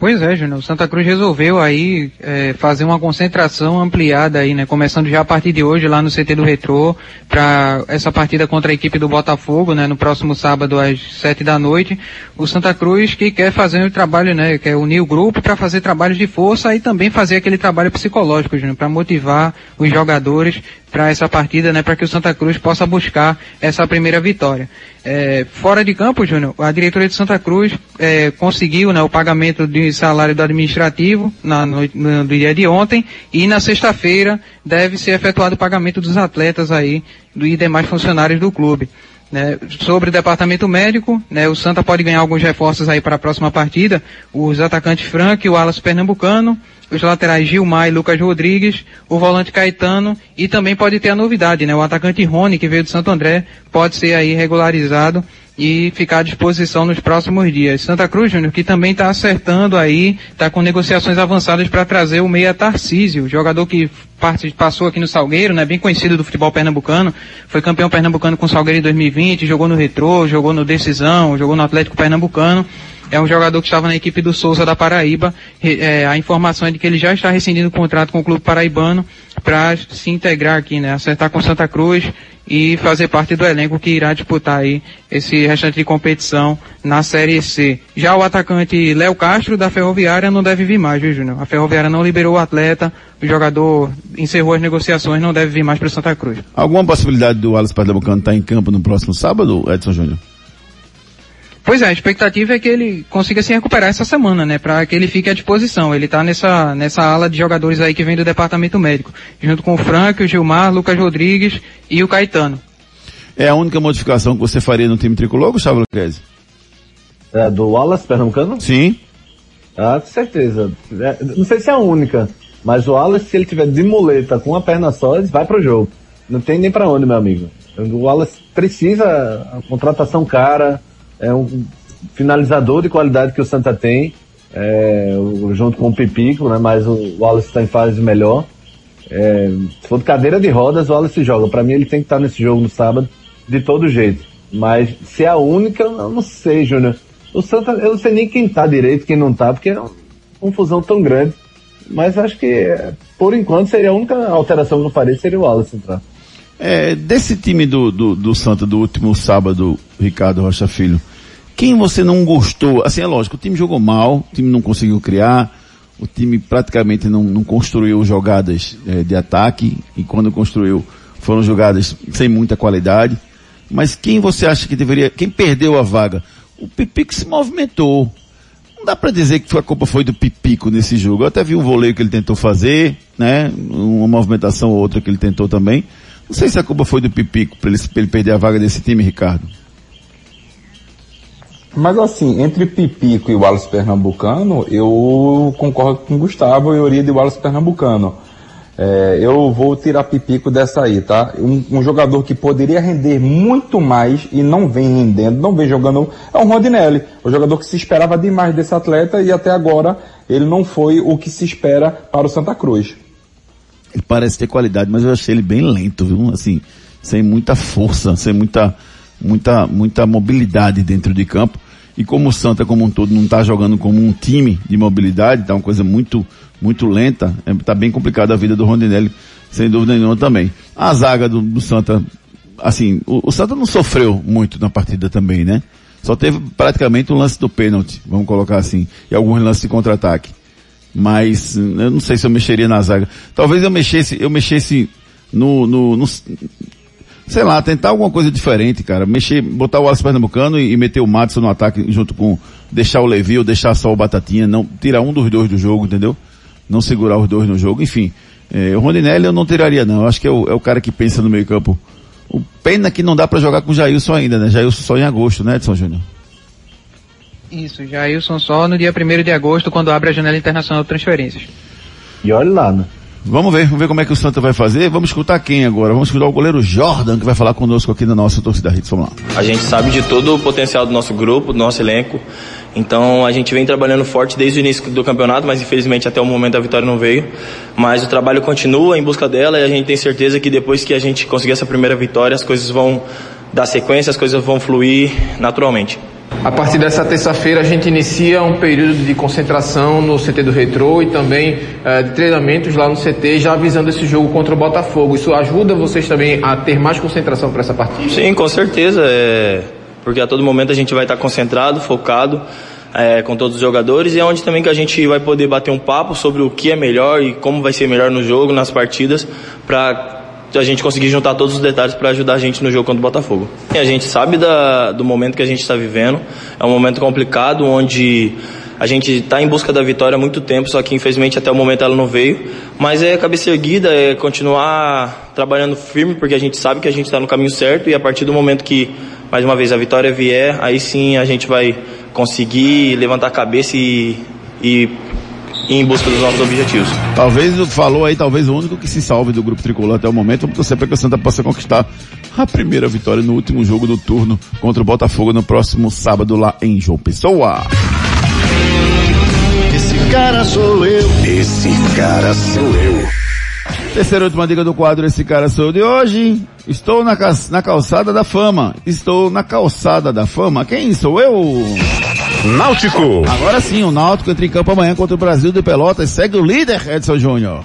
Pois é, Júnior. O Santa Cruz resolveu aí é, fazer uma concentração ampliada aí, né? Começando já a partir de hoje lá no CT do Retrô para essa partida contra a equipe do Botafogo, né? No próximo sábado às sete da noite. O Santa Cruz que quer fazer o trabalho, né? Quer unir o grupo para fazer trabalhos de força e também fazer aquele trabalho psicológico, Júnior, para motivar os jogadores para essa partida, né, para que o Santa Cruz possa buscar essa primeira vitória. É, fora de campo, Júnior, a diretoria de Santa Cruz é, conseguiu né, o pagamento de salário do administrativo na noite, no, dia de ontem e na sexta-feira deve ser efetuado o pagamento dos atletas aí e demais funcionários do clube. Né, sobre o departamento médico, né, o Santa pode ganhar alguns reforços aí para a próxima partida. Os atacantes Frank e o Alas Pernambucano, os laterais Gilmar e Lucas Rodrigues, o volante Caetano e também pode ter a novidade, né? O atacante Rony, que veio do Santo André, pode ser aí regularizado e ficar à disposição nos próximos dias. Santa Cruz, Júnior, que também está acertando aí, está com negociações avançadas para trazer o meia Tarcísio, jogador que passou aqui no Salgueiro, né, bem conhecido do futebol pernambucano, foi campeão pernambucano com o Salgueiro em 2020, jogou no Retrô, jogou no Decisão, jogou no Atlético Pernambucano, é um jogador que estava na equipe do Souza da Paraíba. É, a informação é de que ele já está rescindindo o contrato com o clube paraibano para se integrar aqui, né? Acertar com Santa Cruz e fazer parte do elenco que irá disputar aí esse restante de competição na Série C. Já o atacante Léo Castro da Ferroviária não deve vir mais, viu, Júnior? A Ferroviária não liberou o atleta, o jogador encerrou as negociações, não deve vir mais para Santa Cruz. Alguma possibilidade do Alas Pernambucano estar em campo no próximo sábado, Edson Júnior? Pois é, a expectativa é que ele consiga se recuperar essa semana, né? Para que ele fique à disposição. Ele está nessa, nessa ala de jogadores aí que vem do departamento médico, junto com o Frank, o Gilmar, Lucas Rodrigues e o Caetano. É a única modificação que você faria no time tricolor, Gustavo Lucchesi? É, do Wallace Pernambucano? Sim. Ah, com certeza. É, não sei se é a única, mas o Wallace, se ele tiver de muleta com a perna só, ele vai pro jogo. Não tem nem para onde, meu amigo. O Wallace precisa a contratação cara, é um finalizador de qualidade que o Santa tem, é, junto com o Pipico, né? Mas o Wallace está em fase melhor. É, se for de cadeira de rodas, o Wallace joga. Para mim, ele tem que estar nesse jogo no sábado, de todo jeito. Mas se é a única, eu não sei, Júnior. O Santa, eu não sei nem quem tá direito, quem não tá, porque é uma confusão tão grande. Mas acho que, por enquanto, seria a única alteração que eu faria, seria o Wallace entrar. É, desse time do, do, do Santa do último sábado, Ricardo Rocha Filho, quem você não gostou? Assim, é lógico, o time jogou mal, o time não conseguiu criar, o time praticamente não, não construiu jogadas eh, de ataque e quando construiu foram jogadas sem muita qualidade. Mas quem você acha que deveria, quem perdeu a vaga? O Pipico se movimentou. Não dá para dizer que a culpa foi do Pipico nesse jogo. Eu até vi um voleio que ele tentou fazer, né? Uma movimentação ou outra que ele tentou também. Não sei se a culpa foi do Pipico para ele, pra ele perder a vaga desse time, Ricardo. Mas assim, entre Pipico e Wallace Pernambucano, eu concordo com o Gustavo, eu iria de Wallace Pernambucano. É, eu vou tirar Pipico dessa aí, tá? Um, um, jogador que poderia render muito mais e não vem rendendo, não vem jogando, é o Rondinelli. O jogador que se esperava demais desse atleta e até agora ele não foi o que se espera para o Santa Cruz. Ele parece ter qualidade, mas eu achei ele bem lento, viu? Assim, sem muita força, sem muita muita, muita mobilidade dentro de campo. E como o Santa como um todo não está jogando como um time de mobilidade, está uma coisa muito, muito lenta, está é, bem complicada a vida do Rondinelli, sem dúvida nenhuma também. A zaga do, do Santa, assim, o, o, Santa não sofreu muito na partida também, né? Só teve praticamente um lance do pênalti, vamos colocar assim, e alguns lances de contra-ataque. Mas eu não sei se eu mexeria na zaga. Talvez eu mexesse, eu mexesse no, no, no sei lá, tentar alguma coisa diferente, cara. Mexer, botar o Alisson Pernambucano e, e meter o Madison no ataque junto com, deixar o Levi ou deixar só o Batatinha, não, tirar um dos dois do jogo, entendeu? Não segurar os dois no jogo, enfim. É, o Rondinelli eu não tiraria não, eu acho que é o, é o cara que pensa no meio campo. O pena que não dá para jogar com o Jailson ainda, né? Jailson só em agosto, né, Edson Júnior? Isso, Jailson só no dia 1 de agosto, quando abre a janela internacional de transferências. E olha lá, né? Vamos ver, vamos ver como é que o Santa vai fazer. Vamos escutar quem agora? Vamos escutar o goleiro Jordan, que vai falar conosco aqui na nossa torcida Hits. Vamos lá. A gente sabe de todo o potencial do nosso grupo, do nosso elenco. Então a gente vem trabalhando forte desde o início do campeonato, mas infelizmente até o momento a vitória não veio. Mas o trabalho continua em busca dela e a gente tem certeza que depois que a gente conseguir essa primeira vitória, as coisas vão dar sequência, as coisas vão fluir naturalmente. A partir dessa terça-feira a gente inicia um período de concentração no CT do Retro e também uh, de treinamentos lá no CT, já avisando esse jogo contra o Botafogo. Isso ajuda vocês também a ter mais concentração para essa partida? Sim, com certeza. É... Porque a todo momento a gente vai estar concentrado, focado. É, com todos os jogadores e é onde também que a gente vai poder bater um papo sobre o que é melhor e como vai ser melhor no jogo, nas partidas, para a gente conseguir juntar todos os detalhes para ajudar a gente no jogo contra o Botafogo. E a gente sabe da, do momento que a gente está vivendo, é um momento complicado onde a gente está em busca da vitória há muito tempo, só que infelizmente até o momento ela não veio. Mas é cabeça erguida, é continuar trabalhando firme, porque a gente sabe que a gente está no caminho certo e a partir do momento que, mais uma vez, a vitória vier, aí sim a gente vai conseguir levantar a cabeça e, e em busca dos nossos objetivos. Talvez, falou aí, talvez o único que se salve do grupo tricolor até o momento, vamos torcer para que o Santa possa conquistar a primeira vitória no último jogo do turno contra o Botafogo no próximo sábado lá em João Pessoa. Esse cara sou eu. Esse cara sou eu. Terceira e última dica do quadro Esse Cara Sou Eu de hoje. Estou na, na calçada da fama. Estou na calçada da fama. Quem sou eu? Náutico. Agora sim, o Náutico entra em campo amanhã contra o Brasil de Pelotas. Segue o líder, Edson Júnior.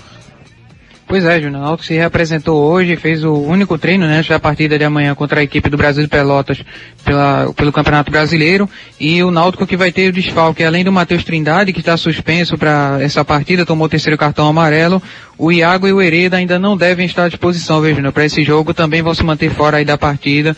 Pois é, Júnior. O Náutico se reapresentou hoje, fez o único treino, né, da partida de amanhã contra a equipe do Brasil de Pelotas pela, pelo Campeonato Brasileiro. E o Náutico que vai ter o desfalque, além do Matheus Trindade, que está suspenso para essa partida, tomou o terceiro cartão amarelo. O Iago e o Hereda ainda não devem estar à disposição, viu, Júnior? Para esse jogo também vão se manter fora aí da partida.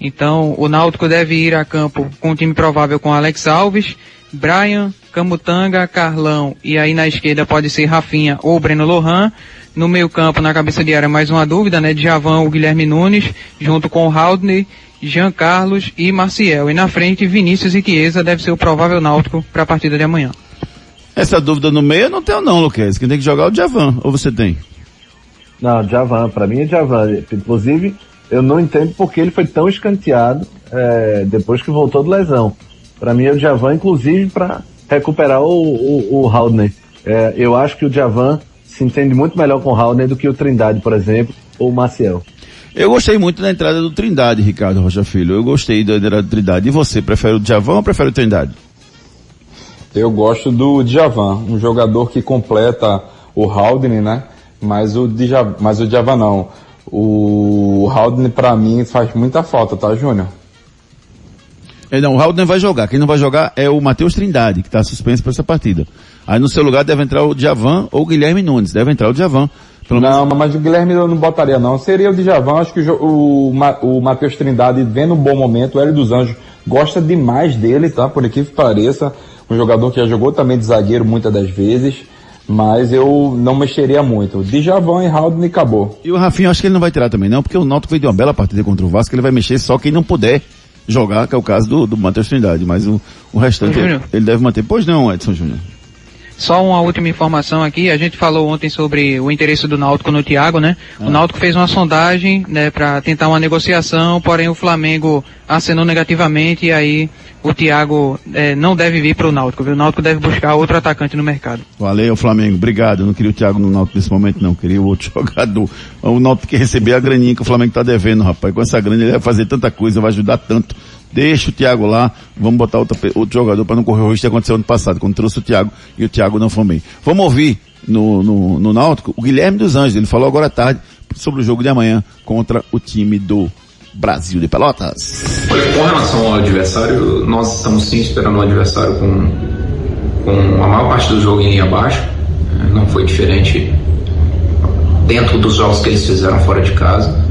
Então, o Náutico deve ir a campo com um time provável com Alex Alves, Brian, Camutanga, Carlão e aí na esquerda pode ser Rafinha ou Breno Lohan. No meio campo, na cabeça de área, mais uma dúvida, né? Djavan ou Guilherme Nunes, junto com Haldney, Jean Carlos e Marciel. E na frente, Vinícius e Chiesa deve ser o provável Náutico para a partida de amanhã. Essa dúvida no meio eu não tenho não, Luquez. Quem tem que jogar é o Djavan, ou você tem? Não, Djavan, para mim é Djavan. Inclusive, eu não entendo porque ele foi tão escanteado é, depois que voltou de lesão. Para mim é o Javan, inclusive, para recuperar o, o, o Haldner. É, eu acho que o Javan se entende muito melhor com o Haldner do que o Trindade, por exemplo, ou o Maciel. Eu gostei muito da entrada do Trindade, Ricardo Rocha Filho. Eu gostei da entrada do Trindade. E você, prefere o Javan ou prefere o Trindade? Eu gosto do Djavan, um jogador que completa o Haldner, né? Mas o Djavan, mas o Djavan não. O Haldane para mim faz muita falta, tá, Júnior? É, não, o não vai jogar. Quem não vai jogar é o Matheus Trindade, que está suspenso para essa partida. Aí no seu lugar deve entrar o Djavan ou o Guilherme Nunes. Deve entrar o Djavan. Pelo não, menos... mas o Guilherme eu não botaria não. Seria o Djavan, acho que o, o, o Matheus Trindade vendo um bom momento, o Hélio dos Anjos gosta demais dele, tá? Por aqui que pareça. Um jogador que já jogou também de zagueiro muitas das vezes. Mas eu não mexeria muito. Djavan e Raul e acabou. E o Rafinha acho que ele não vai tirar também não, porque o Náutico veio de uma bela partida contra o Vasco, ele vai mexer só quem não puder jogar, que é o caso do, do Matheus Trindade. Mas o, o restante ele, ele deve manter. Pois não, Edson Júnior. Só uma última informação aqui, a gente falou ontem sobre o interesse do Náutico no Thiago, né? Ah. O Náutico fez uma sondagem, né, para tentar uma negociação, porém o Flamengo acenou negativamente e aí o Thiago é, não deve vir para o Náutico, viu? O Náutico deve buscar outro atacante no mercado. Valeu, Flamengo, obrigado. Eu não queria o Thiago no Náutico nesse momento, não. Queria o outro *laughs* jogador. O Náutico que receber a graninha que o Flamengo tá devendo, rapaz. Com essa grana ele vai fazer tanta coisa, vai ajudar tanto Deixa o Thiago lá, vamos botar outro, outro jogador para não correr o risco que aconteceu ano passado, quando trouxe o Thiago e o Thiago não foi bem. Vamos ouvir no, no, no Náutico o Guilherme dos Anjos, ele falou agora à tarde sobre o jogo de amanhã contra o time do Brasil de Pelotas. Com relação ao adversário, nós estamos sim esperando um adversário com, com a maior parte do jogo em linha abaixo. É, não foi diferente dentro dos jogos que eles fizeram fora de casa.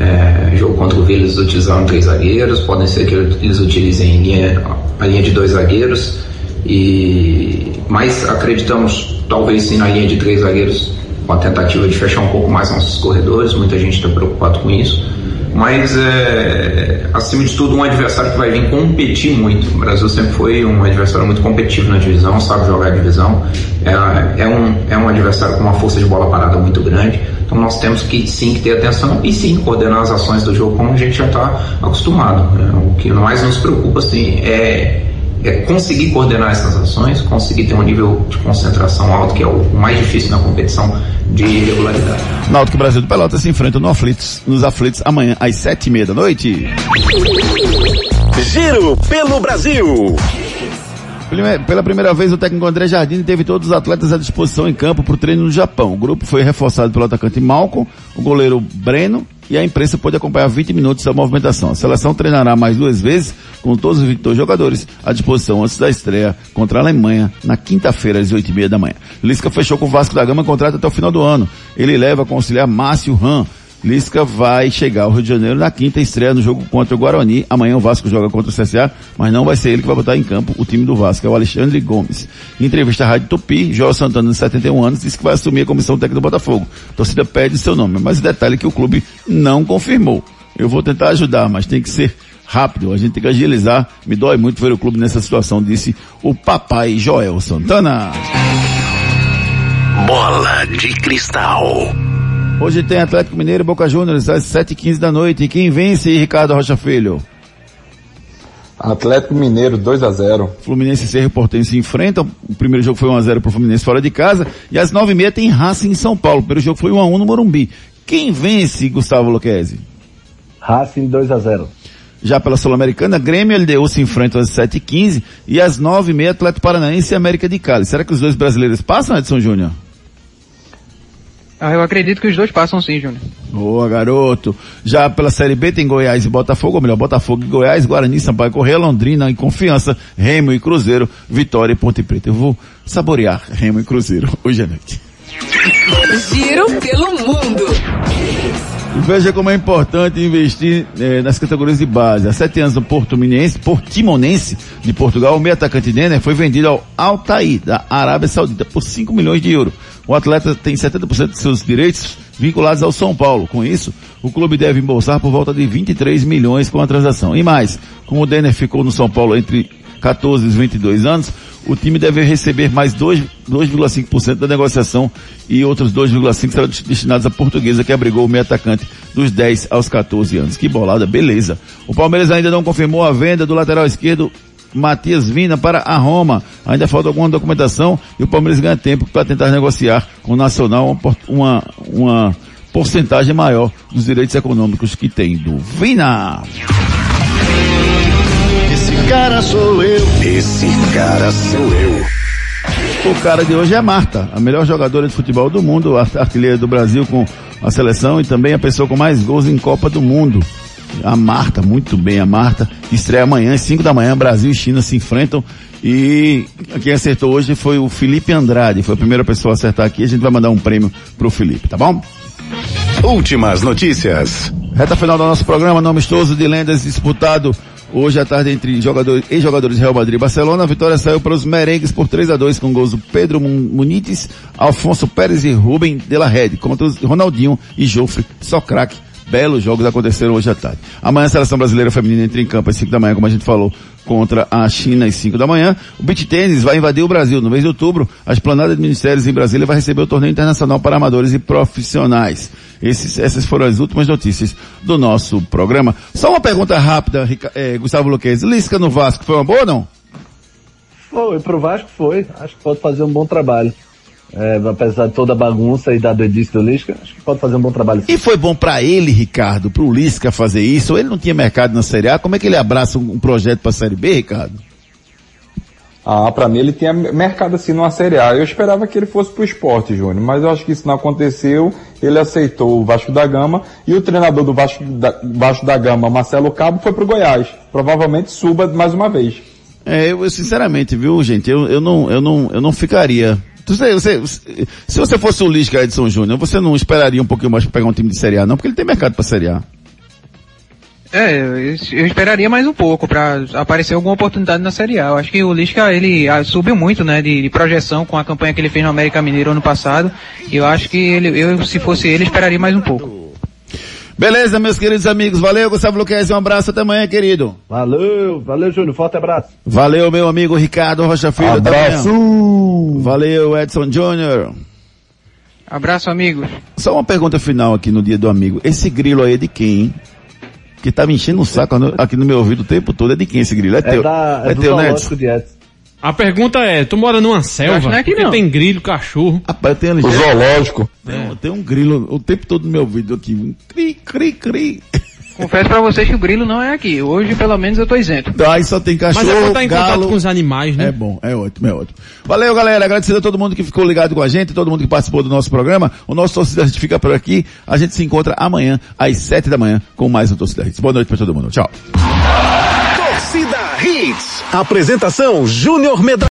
É, jogo contra o Vila eles utilizaram três zagueiros, podem ser que eles utilizem linha, a linha de dois zagueiros, e mas acreditamos talvez sim na linha de três zagueiros com a tentativa de fechar um pouco mais nossos corredores, muita gente está preocupado com isso. Mas é, acima de tudo um adversário que vai vir competir muito. O Brasil sempre foi um adversário muito competitivo na divisão, sabe jogar a divisão. É, é, um, é um adversário com uma força de bola parada muito grande. Então nós temos que sim que ter atenção e sim coordenar as ações do jogo como a gente já está acostumado. É, o que mais nos preocupa assim, é, é conseguir coordenar essas ações, conseguir ter um nível de concentração alto, que é o mais difícil na competição de regularidade. Náutico Brasil do Pelotas se enfrenta no aflitos, nos aflitos amanhã às sete e meia da noite. Giro pelo Brasil. Pela primeira vez, o técnico André Jardim teve todos os atletas à disposição em campo para o treino no Japão. O grupo foi reforçado pelo atacante Malcolm, o goleiro Breno e a imprensa pôde acompanhar 20 minutos da movimentação. A seleção treinará mais duas vezes com todos os 22 jogadores à disposição antes da estreia contra a Alemanha na quinta-feira às 8 e meia da manhã. Lisca fechou com o Vasco da Gama contrato até o final do ano. Ele leva a auxiliar Márcio Ram Lisca vai chegar ao Rio de Janeiro na quinta estreia no jogo contra o Guarani. Amanhã o Vasco joga contra o CSA, mas não vai ser ele que vai botar em campo o time do Vasco, é o Alexandre Gomes. Em entrevista à Rádio Tupi, João Santana, de 71 anos, disse que vai assumir a comissão técnica do Botafogo. A torcida pede seu nome, mas o detalhe é que o clube não confirmou. Eu vou tentar ajudar, mas tem que ser rápido, a gente tem que agilizar. Me dói muito ver o clube nessa situação, disse o papai Joel Santana. Bola de cristal. Hoje tem Atlético Mineiro e Boca Juniors às 7h15 da noite. E quem vence, Ricardo Rocha Filho? Atlético Mineiro 2 a 0 Fluminense e Cerro Portense se enfrentam. O primeiro jogo foi 1x0 pro Fluminense fora de casa. E às 9h30 tem Racing em São Paulo. O primeiro jogo foi 1x1 no Morumbi. Quem vence, Gustavo Luquezzi? Racing 2 a 0 Já pela Sul-Americana, Grêmio e LDU se enfrentam às 7h15 e às 9h30 Atlético Paranaense e América de Cali. Será que os dois brasileiros passam, Edson Júnior? Ah, eu acredito que os dois passam sim, Júnior. Boa, garoto. Já pela Série B tem Goiás e Botafogo, ou melhor, Botafogo e Goiás, Guarani, Sampaio Correia, Londrina e Confiança, Remo e Cruzeiro, Vitória e Ponte Preta. Eu vou saborear Remo e Cruzeiro *laughs* hoje à noite. Giro pelo mundo. Veja como é importante investir eh, nas categorias de base. Há sete anos no Porto Minense, Portimonense de Portugal, o meio atacante Denner foi vendido ao Altair, da Arábia Saudita, por 5 milhões de euros. O atleta tem 70% de seus direitos vinculados ao São Paulo. Com isso, o clube deve embolsar por volta de 23 milhões com a transação. E mais, como o Denner ficou no São Paulo entre 14 e 22 anos, o time deve receber mais 2,5% da negociação e outros 2,5% serão destinados à portuguesa que abrigou o meio atacante dos 10 aos 14 anos. Que bolada, beleza. O Palmeiras ainda não confirmou a venda do lateral esquerdo Matias Vina para a Roma. Ainda falta alguma documentação e o Palmeiras ganha tempo para tentar negociar com o Nacional uma, uma porcentagem maior dos direitos econômicos que tem do Vina. Esse cara sou eu. Esse cara sou eu. O cara de hoje é a Marta, a melhor jogadora de futebol do mundo, a artilheira do Brasil com a seleção e também a pessoa com mais gols em Copa do Mundo. A Marta, muito bem, a Marta, estreia amanhã, às 5 da manhã, Brasil e China se enfrentam. E quem acertou hoje foi o Felipe Andrade, foi a primeira pessoa a acertar aqui. A gente vai mandar um prêmio pro Felipe, tá bom? Últimas notícias. Reta final do nosso programa, nome amistoso de lendas disputado hoje à tarde entre jogadores, ex-jogadores Real Madrid e Barcelona. A vitória saiu para os merengues por 3 a 2 com gols do Pedro Munites, Alfonso Pérez e Rubem de la Rede contra os Ronaldinho e Jofre Socraque belos jogos aconteceram hoje à tarde. Amanhã a seleção brasileira feminina entra em campo às 5 da manhã, como a gente falou, contra a China às 5 da manhã. O beach tênis vai invadir o Brasil. No mês de outubro, a esplanada de ministérios em Brasília vai receber o torneio internacional para amadores e profissionais. Esses, essas foram as últimas notícias do nosso programa. Só uma pergunta rápida, é, Gustavo Luquez. Lisca no Vasco, foi uma boa ou não? Foi, pro Vasco foi. Acho que pode fazer um bom trabalho. É, apesar de toda a bagunça e da doidice do Lisca, acho que pode fazer um bom trabalho. E foi bom para ele, Ricardo, pro Lisca fazer isso? Ele não tinha mercado na Série A, como é que ele abraça um, um projeto para a Série B, Ricardo? Ah, para mim ele tinha mercado assim numa Série A. Eu esperava que ele fosse pro esporte, Júnior, mas eu acho que isso não aconteceu. Ele aceitou o Vasco da Gama e o treinador do Vasco da, Vasco da Gama, Marcelo Cabo, foi pro Goiás. Provavelmente suba mais uma vez. É, eu sinceramente, viu, gente, eu, eu não, eu não, eu não ficaria você, você, se você fosse o Lisca Edson Júnior, você não esperaria um pouquinho mais para pegar um time de Série A, não? Porque ele tem mercado para Série A. É, eu esperaria mais um pouco para aparecer alguma oportunidade na Série A. Eu acho que o Lisca, ele ah, subiu muito, né, de, de, projeção com a campanha que ele fez no América Mineiro ano passado. E eu acho que ele, eu, se fosse ele, esperaria mais um pouco. Beleza, meus queridos amigos. Valeu, Gustavo Luquez. Um abraço até amanhã, querido. Valeu, valeu, Júnior. Forte abraço. Valeu, meu amigo Ricardo Rocha Filho. Abraço. Valeu, Edson Júnior. Abraço, amigos. Só uma pergunta final aqui no dia do amigo. Esse grilo aí é de quem, hein? Que tá me enchendo o saco aqui no meu ouvido o tempo todo. É de quem esse grilo? É, é teu? Da, é, é teu, né? A pergunta é, tu mora numa selva? Não é que não. tem grilo, cachorro. Rapaz, eu tenho ali. Zoológico. Tem, tem um grilo o tempo todo no meu ouvido aqui. Um cri, cri, cri. Confesso pra vocês que o grilo não é aqui. Hoje, pelo menos, eu tô isento. Então, aí só tem cachorro, Mas é estar tá em galo. contato com os animais, né? É bom, é ótimo, é ótimo. Valeu, galera. Agradecido a todo mundo que ficou ligado com a gente, todo mundo que participou do nosso programa. O nosso Torcida Hits fica por aqui. A gente se encontra amanhã, às sete da manhã, com mais um Torcida Hits. Boa noite pra todo mundo. Tchau. Torcida Hits. Apresentação Júnior Medrano.